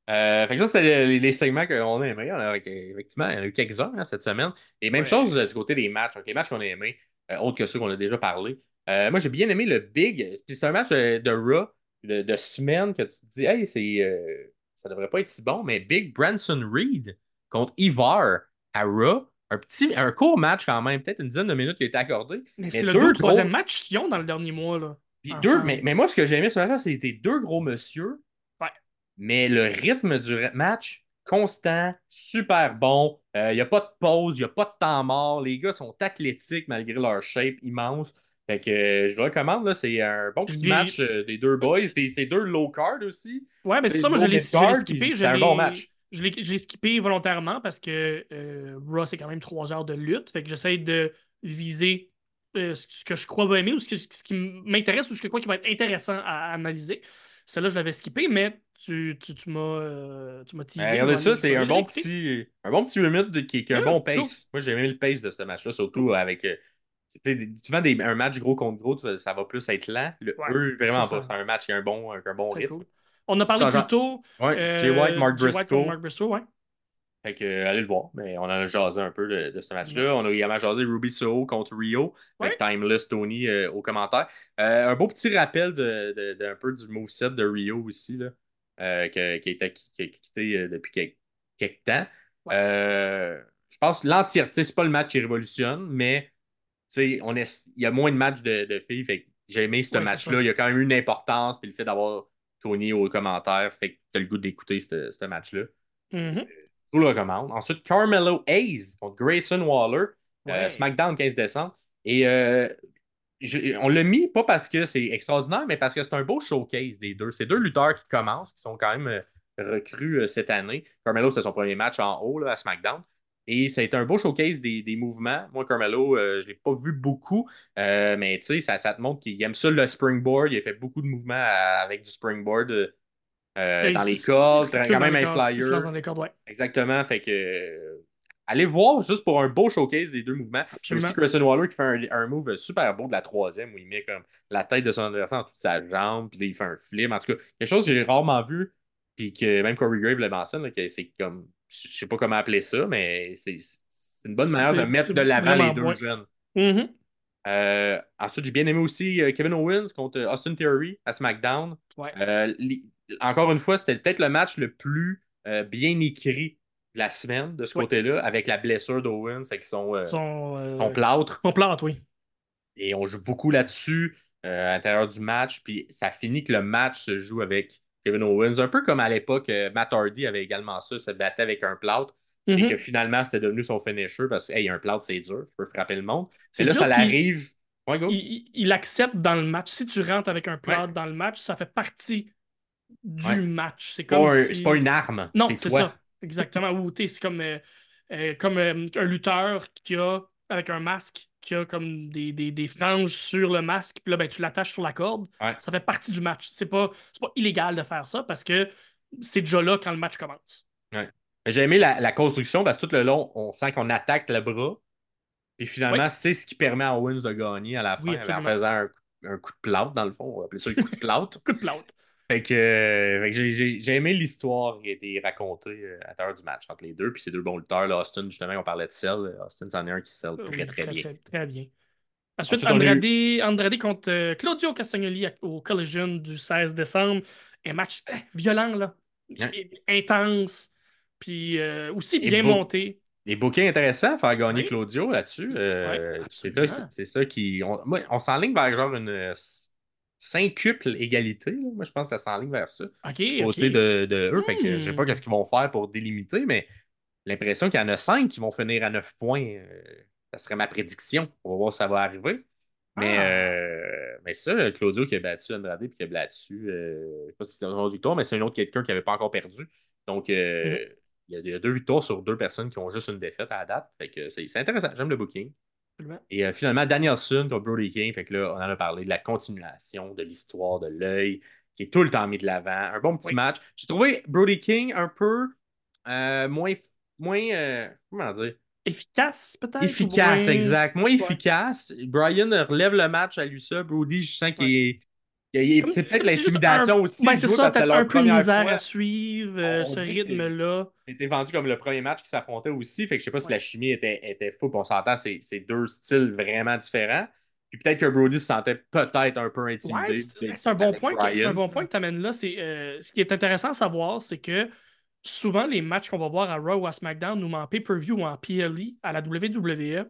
Euh, fait que ça, c'était les, les segments qu'on a aimés. Effectivement, il y en a eu quelques-uns hein, cette semaine. Et même Ouais. chose euh, du côté des matchs. Donc, les matchs qu'on a aimés, euh, autres que ceux qu'on a déjà parlé. Euh, moi, j'ai bien aimé le Big. Puis c'est un match de, de Raw de, de semaine que tu te dis, hey, c'est, ça devrait pas être si bon, mais Big Branson Reed contre Ivar à Raw. Un petit, un court match quand même, peut-être une dizaine de minutes qui a été accordé. Mais c'est le deux deux, troisième gros- match qu'ils ont dans le dernier mois. Là. puis deux, mais, mais moi, ce que j'ai aimé sur la c'était deux gros monsieur. Ouais. Mais le rythme du match, constant, super bon. Il n'y a pas de pause, il n'y a pas de temps mort. Les gars sont athlétiques malgré leur shape immense. Fait que euh, je le recommande, là, c'est un bon petit match euh, des deux boys. Puis c'est deux low card aussi. Ouais, mais c'est ça, moi je l'ai skippé. c'est un bon match. Je l'ai skippé volontairement parce que euh, Raw, c'est quand même trois heures de lutte. Fait que j'essaie de viser euh, ce que je crois va aimer ou ce, que- ce qui m'intéresse ou ce que je crois qui va être intéressant à analyser. Celle-là, je l'avais skippé, mais tu, tu, tu m'as tu m'as teasé. Ben, regardez ça, c'est un bon petit, un bon petit limite de- qui, qui a un Ah, bon pace. Moi, j'ai aimé le pace de ce match-là, surtout avec. Tu sais, des- souvent, des- un match gros contre gros, ça va plus être lent. Le, Ouais, eux, vraiment pas. C'est un match qui a un bon, un bon rythme. cool. On a parlé plus genre- tôt. Ouais, euh, Jay White, Mark Jay White Briscoe. Mark Briscoe, ouais. Fait que, euh, allez le voir. Mais on en a jasé un peu de, de ce match-là. On a également jasé Ruby Soho contre Rio, avec Timeless Tony euh, au commentaire. Euh, un beau petit rappel de, de- d'un peu du moveset de Rio aussi, là, euh, que- qui, était, qui, qui a quitté depuis quelques, quelques temps. Ouais. Euh, je pense que l'entièreté, c'est pas le match qui révolutionne, mais on est, il y a moins de matchs de, de filles. Fait j'ai aimé ce Ouais, match-là. Il y a quand même eu une importance. Puis le fait d'avoir Tony au commentaire, fait que t'as le goût d'écouter ce match-là. Mhm. Je vous le recommande. Ensuite, Carmelo Hayes contre Grayson Waller, euh. SmackDown 15 décembre. Et euh, je- on l'a mis pas parce que c'est extraordinaire, mais parce que c'est un beau showcase des deux. C'est deux lutteurs qui commencent, qui sont quand même euh, recrues euh, cette année. Carmelo, c'est son premier match en haut là, à SmackDown. Et ça a été un beau showcase des, des mouvements. Moi, Carmelo, euh, je ne l'ai pas vu beaucoup, euh, mais tu sais, ça, ça te montre qu'il aime ça le springboard. Il a fait beaucoup de mouvements à- avec du springboard euh, dans les cordes, quand même un flyer. dans les cordes, ouais. Exactement. Fait que euh, allez voir juste pour un beau showcase des deux mouvements. Absolument. aussi Grayson Waller qui fait un, un move super beau de la troisième où il met comme la tête de son adversaire en toute sa jambe, puis là il fait un flip. En tout cas, quelque chose que j'ai rarement vu, puis que même Corey Grave le mentionne, là, que c'est comme, je sais pas comment appeler ça, mais c'est une bonne manière de mettre de l'avant les deux jeunes. Mhm. Euh, ensuite, j'ai bien aimé aussi euh, Kevin Owens contre Austin Theory à SmackDown. Ouais. Euh, encore une fois, c'était peut-être le match le plus euh, bien écrit de la semaine de ce Ouais. côté-là, avec la blessure d'Owens, euh, Son, euh, sont plâtres. son plâtre, oui. Et on joue beaucoup là-dessus euh, à l'intérieur du match. Puis ça finit que le match se joue avec Kevin Owens. Un peu comme à l'époque, euh, Matt Hardy avait également ça, se battait avec un plâtre. Et Mhm. que finalement, c'était devenu son finisher parce que, hey, un plâtre, c'est dur, tu peux frapper le monde. C'est là, ça l'arrive. Ouais. Il, accepte dans le match. Si tu rentres avec un plâtre dans le match, ça fait partie du Ouais. match. C'est comme si... c'est pas une arme. Non, c'est ça. Exactement. Ou c'est comme, euh, euh, comme euh, un lutteur qui a, avec un masque, qui a comme des, des, des franges sur le masque, puis là, ben, tu l'attaches sur la corde. Ouais. Ça fait partie du match. C'est pas, pas illégal de faire ça parce que c'est déjà là quand le match commence. J'ai aimé la, la construction parce que tout le long, on sent qu'on attaque le bras. Et finalement, c'est ce qui permet à Owens de gagner à la fin Oui, en faisant un, un coup de plâtre, dans le fond. On va appeler ça le coup de plâtre. coup de plâtre. Fait que, euh, fait que j'ai- aimé l'histoire qui a été racontée euh, à l'heure du match entre les deux. Puis ces deux bons lutteurs, là, Austin, justement, on parlait de sell. Austin, c'en est un qui sell très, Oui, très, bien. Très, très bien. Ensuite, eu- Andrade, Andrade contre euh, Claudio Castagnoli au Collision du 16 décembre. Un match violent, là. Ouais. Intense. Puis euh, aussi bien beau. monté. Des bookings intéressants à faire gagner Oui. Claudio là-dessus. Euh, Oui, c'est ça, c'est ça qui. On, moi, on s'enligne vers genre une cinquuple égalité. là. Moi, je pense que ça s'enligne vers ça. OK, du côté de, de eux. Fait que je sais pas Hmm. qu'est-ce qu'ils vont faire pour délimiter, mais l'impression qu'il y en a cinq qui vont finir à 9 points. euh, ça serait ma prédiction. On va voir si ça va arriver. Mais, Ah. euh, mais ça, Claudio qui a battu Andrade et qui a battu, euh, je sais pas si c'est une autre victoire, mais c'est un autre quelqu'un qui n'avait pas encore perdu. Donc, euh, Mhm. il, y a, il y a deux victoires sur deux personnes qui ont juste une défaite à la date. Fait que c'est c'est intéressant. J'aime le booking. Et euh, finalement, Danielson contre Brody King. Fait que là, on en a parlé de la continuation de l'histoire de l'œil qui est tout le temps mis de l'avant. Un bon petit Oui. match. J'ai trouvé Brody King un peu euh, moins. moins euh, comment dire? Efficace, peut-être? Efficace, moins- exact. Moins Ouais. efficace. Brian relève le match à lui ça. Brody, je sens qu'il est. C'est peut-être l'intimidation aussi. Ben, c'est ça, peut-être un peu de misère fois. à suivre, euh, ce rythme-là. C'était vendu comme le premier match qui s'affrontait aussi. Fait que je sais pas si la chimie était, était fou. On s'entend, c'est deux styles vraiment différents. Puis peut-être que Brody se sentait peut-être un peu intimidé. Ouais, c'est un bon un bon point que tu amènes là. Euh, ce qui est intéressant à savoir, c'est que souvent les matchs qu'on va voir à Raw ou à SmackDown ou en pay-per-view ou en PLE à la WWE,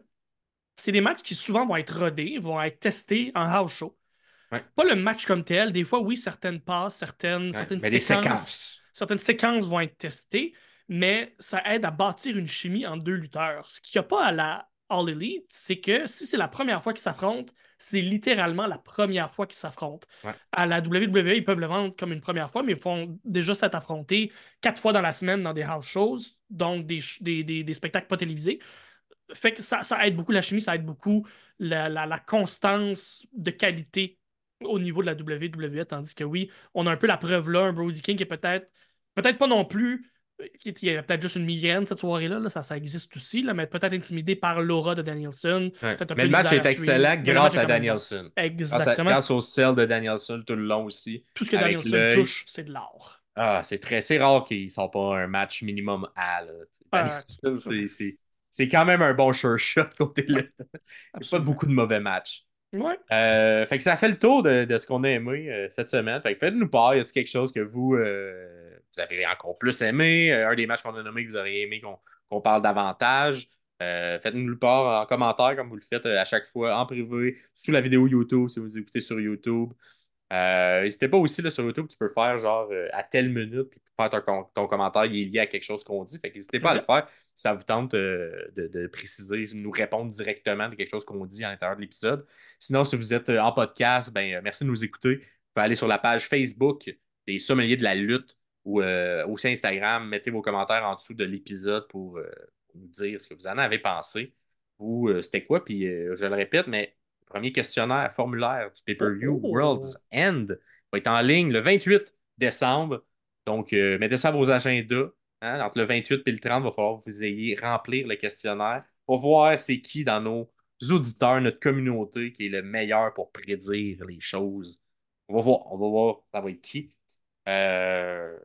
c'est des matchs qui souvent vont être rodés, vont être testés en house show. Ouais. Pas le match comme tel. Des fois, oui, certaines passes, certaines, Ouais, certaines mais séquences, séquences. certaines séquences vont être testées, mais ça aide à bâtir une chimie entre deux lutteurs. Ce qu'il n'y a pas à la All Elite, c'est que si c'est la première fois qu'ils s'affrontent, c'est littéralement la première fois qu'ils s'affrontent. Ouais. À la WWE, ils peuvent le vendre comme une première fois, mais ils font déjà s'être affrontés quatre fois dans la semaine dans des house shows, donc des, des, des- des spectacles pas télévisés. Fait que ça, ça aide beaucoup la chimie, ça aide beaucoup la, la- la constance de qualité au niveau de la WWE, tandis que oui, on a un peu la preuve là, un Brody King qui est peut-être, peut-être pas non plus, euh, qui, a peut-être juste une migraine cette soirée-là, là, ça, ça existe aussi, là, mais peut-être intimidé par l'aura de Danielson. Ouais. Mais le match est excellent grâce à. Danielson. Exactement. grâce au sel de Danielson tout le long aussi. Tout ce que Danielson touche, c'est de l'or. Ah, c'est très c'est rare qu'il ne sort pas un match minimum A. Là. Danielson, c'est- c'est- c'est quand même un bon sure shot côté là. Il n'y a pas beaucoup de mauvais matchs. Ouais. Euh, fait que ça fait le tour de, de ce qu'on a aimé euh, cette semaine. Fait que faites-nous part. Y a-t-il quelque chose que vous, euh, vous avez encore plus aimé? Un des matchs qu'on a nommé que vous auriez aimé qu'on parle davantage? Faites-nous le part en commentaire comme vous le faites à chaque fois en privé, sous la vidéo YouTube si vous écoutez sur YouTube. Euh, N'hésitez pas aussi là, sur YouTube, tu peux faire genre euh, à telle minute, puis faire ton, ton commentaire, il est lié à quelque chose qu'on dit. Fait n'hésitez pas à le faire si ça vous tente euh, de, de préciser, de nous répondre directement de quelque chose qu'on dit à l'intérieur de l'épisode. Sinon, si vous êtes euh, en podcast, ben, merci de nous écouter. Vous pouvez aller sur la page Facebook des sommeliers de la lutte ou aussi Instagram. Mettez vos commentaires en dessous de l'épisode pour, nous dire ce que vous en avez pensé. Vous, c'était quoi? Puis je le répète, mais premier questionnaire formulaire du pay-per-view Oh. World's End va être en ligne le 28 décembre. Donc, euh, mettez ça à vos agendas. hein. Entre le 28 et le 30, il va falloir que vous ayez remplir le questionnaire pour voir c'est qui dans nos auditeurs, notre communauté, qui est le meilleur pour prédire les choses. On va voir, on va voir ça va être qui. Euh,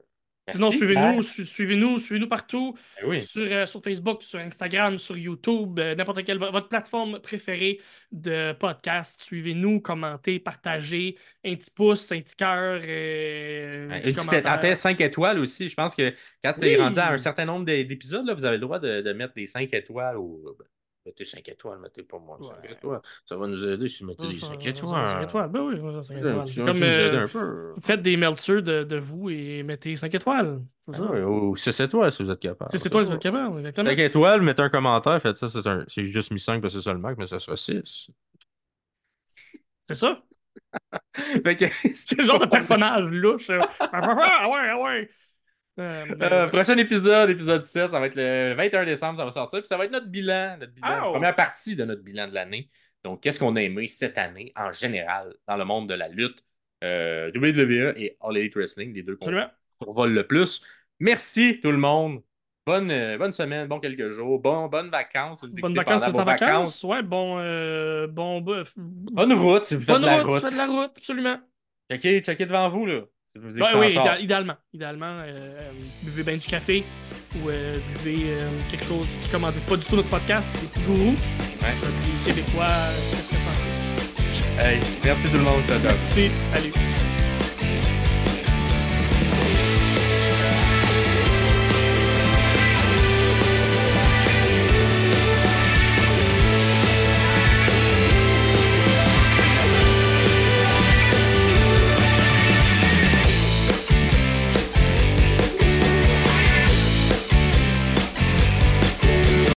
Sinon, suivez-nous, su- suivez-nous, suivez-nous partout. Oui. Sur, euh, sur Facebook, sur Instagram, sur YouTube, euh, n'importe quelle vo- votre plateforme préférée de podcast. Suivez-nous, commentez, partagez, un petit pouce, un petit cœur, euh, un petit une petite- commentaire. en fait, 5 étoiles aussi. Je pense que quand tu Oui. es rendu à un certain nombre d'é- d'épisodes, là, vous avez le droit de, de mettre des 5 étoiles. Ou, ben, mettez 5 étoiles, mettez pas moins de 5 Ouais. étoiles. Ça va nous aider si vous mettez des Ça, 5 ça, étoiles. cinq étoiles. Ben oui, ça, cinq Ça, étoiles. C'est comme euh, un peu. faites des melters de, de vous et mettez 5 étoiles. Ça. Ah ouais, ou 6 étoiles si vous êtes capable. C'est c'est toi, c'est capable, exactement. 5 étoiles, mettez un commentaire, faites ça. c'est un- juste mis 5 parce que c'est ça le max, mais ça sera 6. C'est ça. C'est le genre de personnage louche. Ah ouais, ah ouais. Euh, mais- Euh, prochain épisode, épisode 7, ça va être le 21 décembre, ça va sortir. Puis ça va être notre bilan, notre bilan, Oh! première partie de notre bilan de l'année. Donc, qu'est-ce qu'on a aimé cette année en général dans le monde de la lutte, euh, WWE et All Elite Wrestling, les deux qu'on survole le plus. Merci tout le monde bonne, euh, bonne semaine, bon quelques jours, bon, bonnes vacances. Vous Bonnes vacances, vous êtes en vacances. Ouais, bon. bon. Bonne route si vous faites Bonne de la route, route. faites de la route, absolument. Checkez, checkez devant vous, là. Oui, idéal- idéalement. Idéalement, euh, euh, buvez bien du café ou euh, buvez euh, quelque chose qui commande pas du tout notre podcast, des petits gourous. Ouais. Québécois, très très. Hey, merci tout le monde. Merci, allez.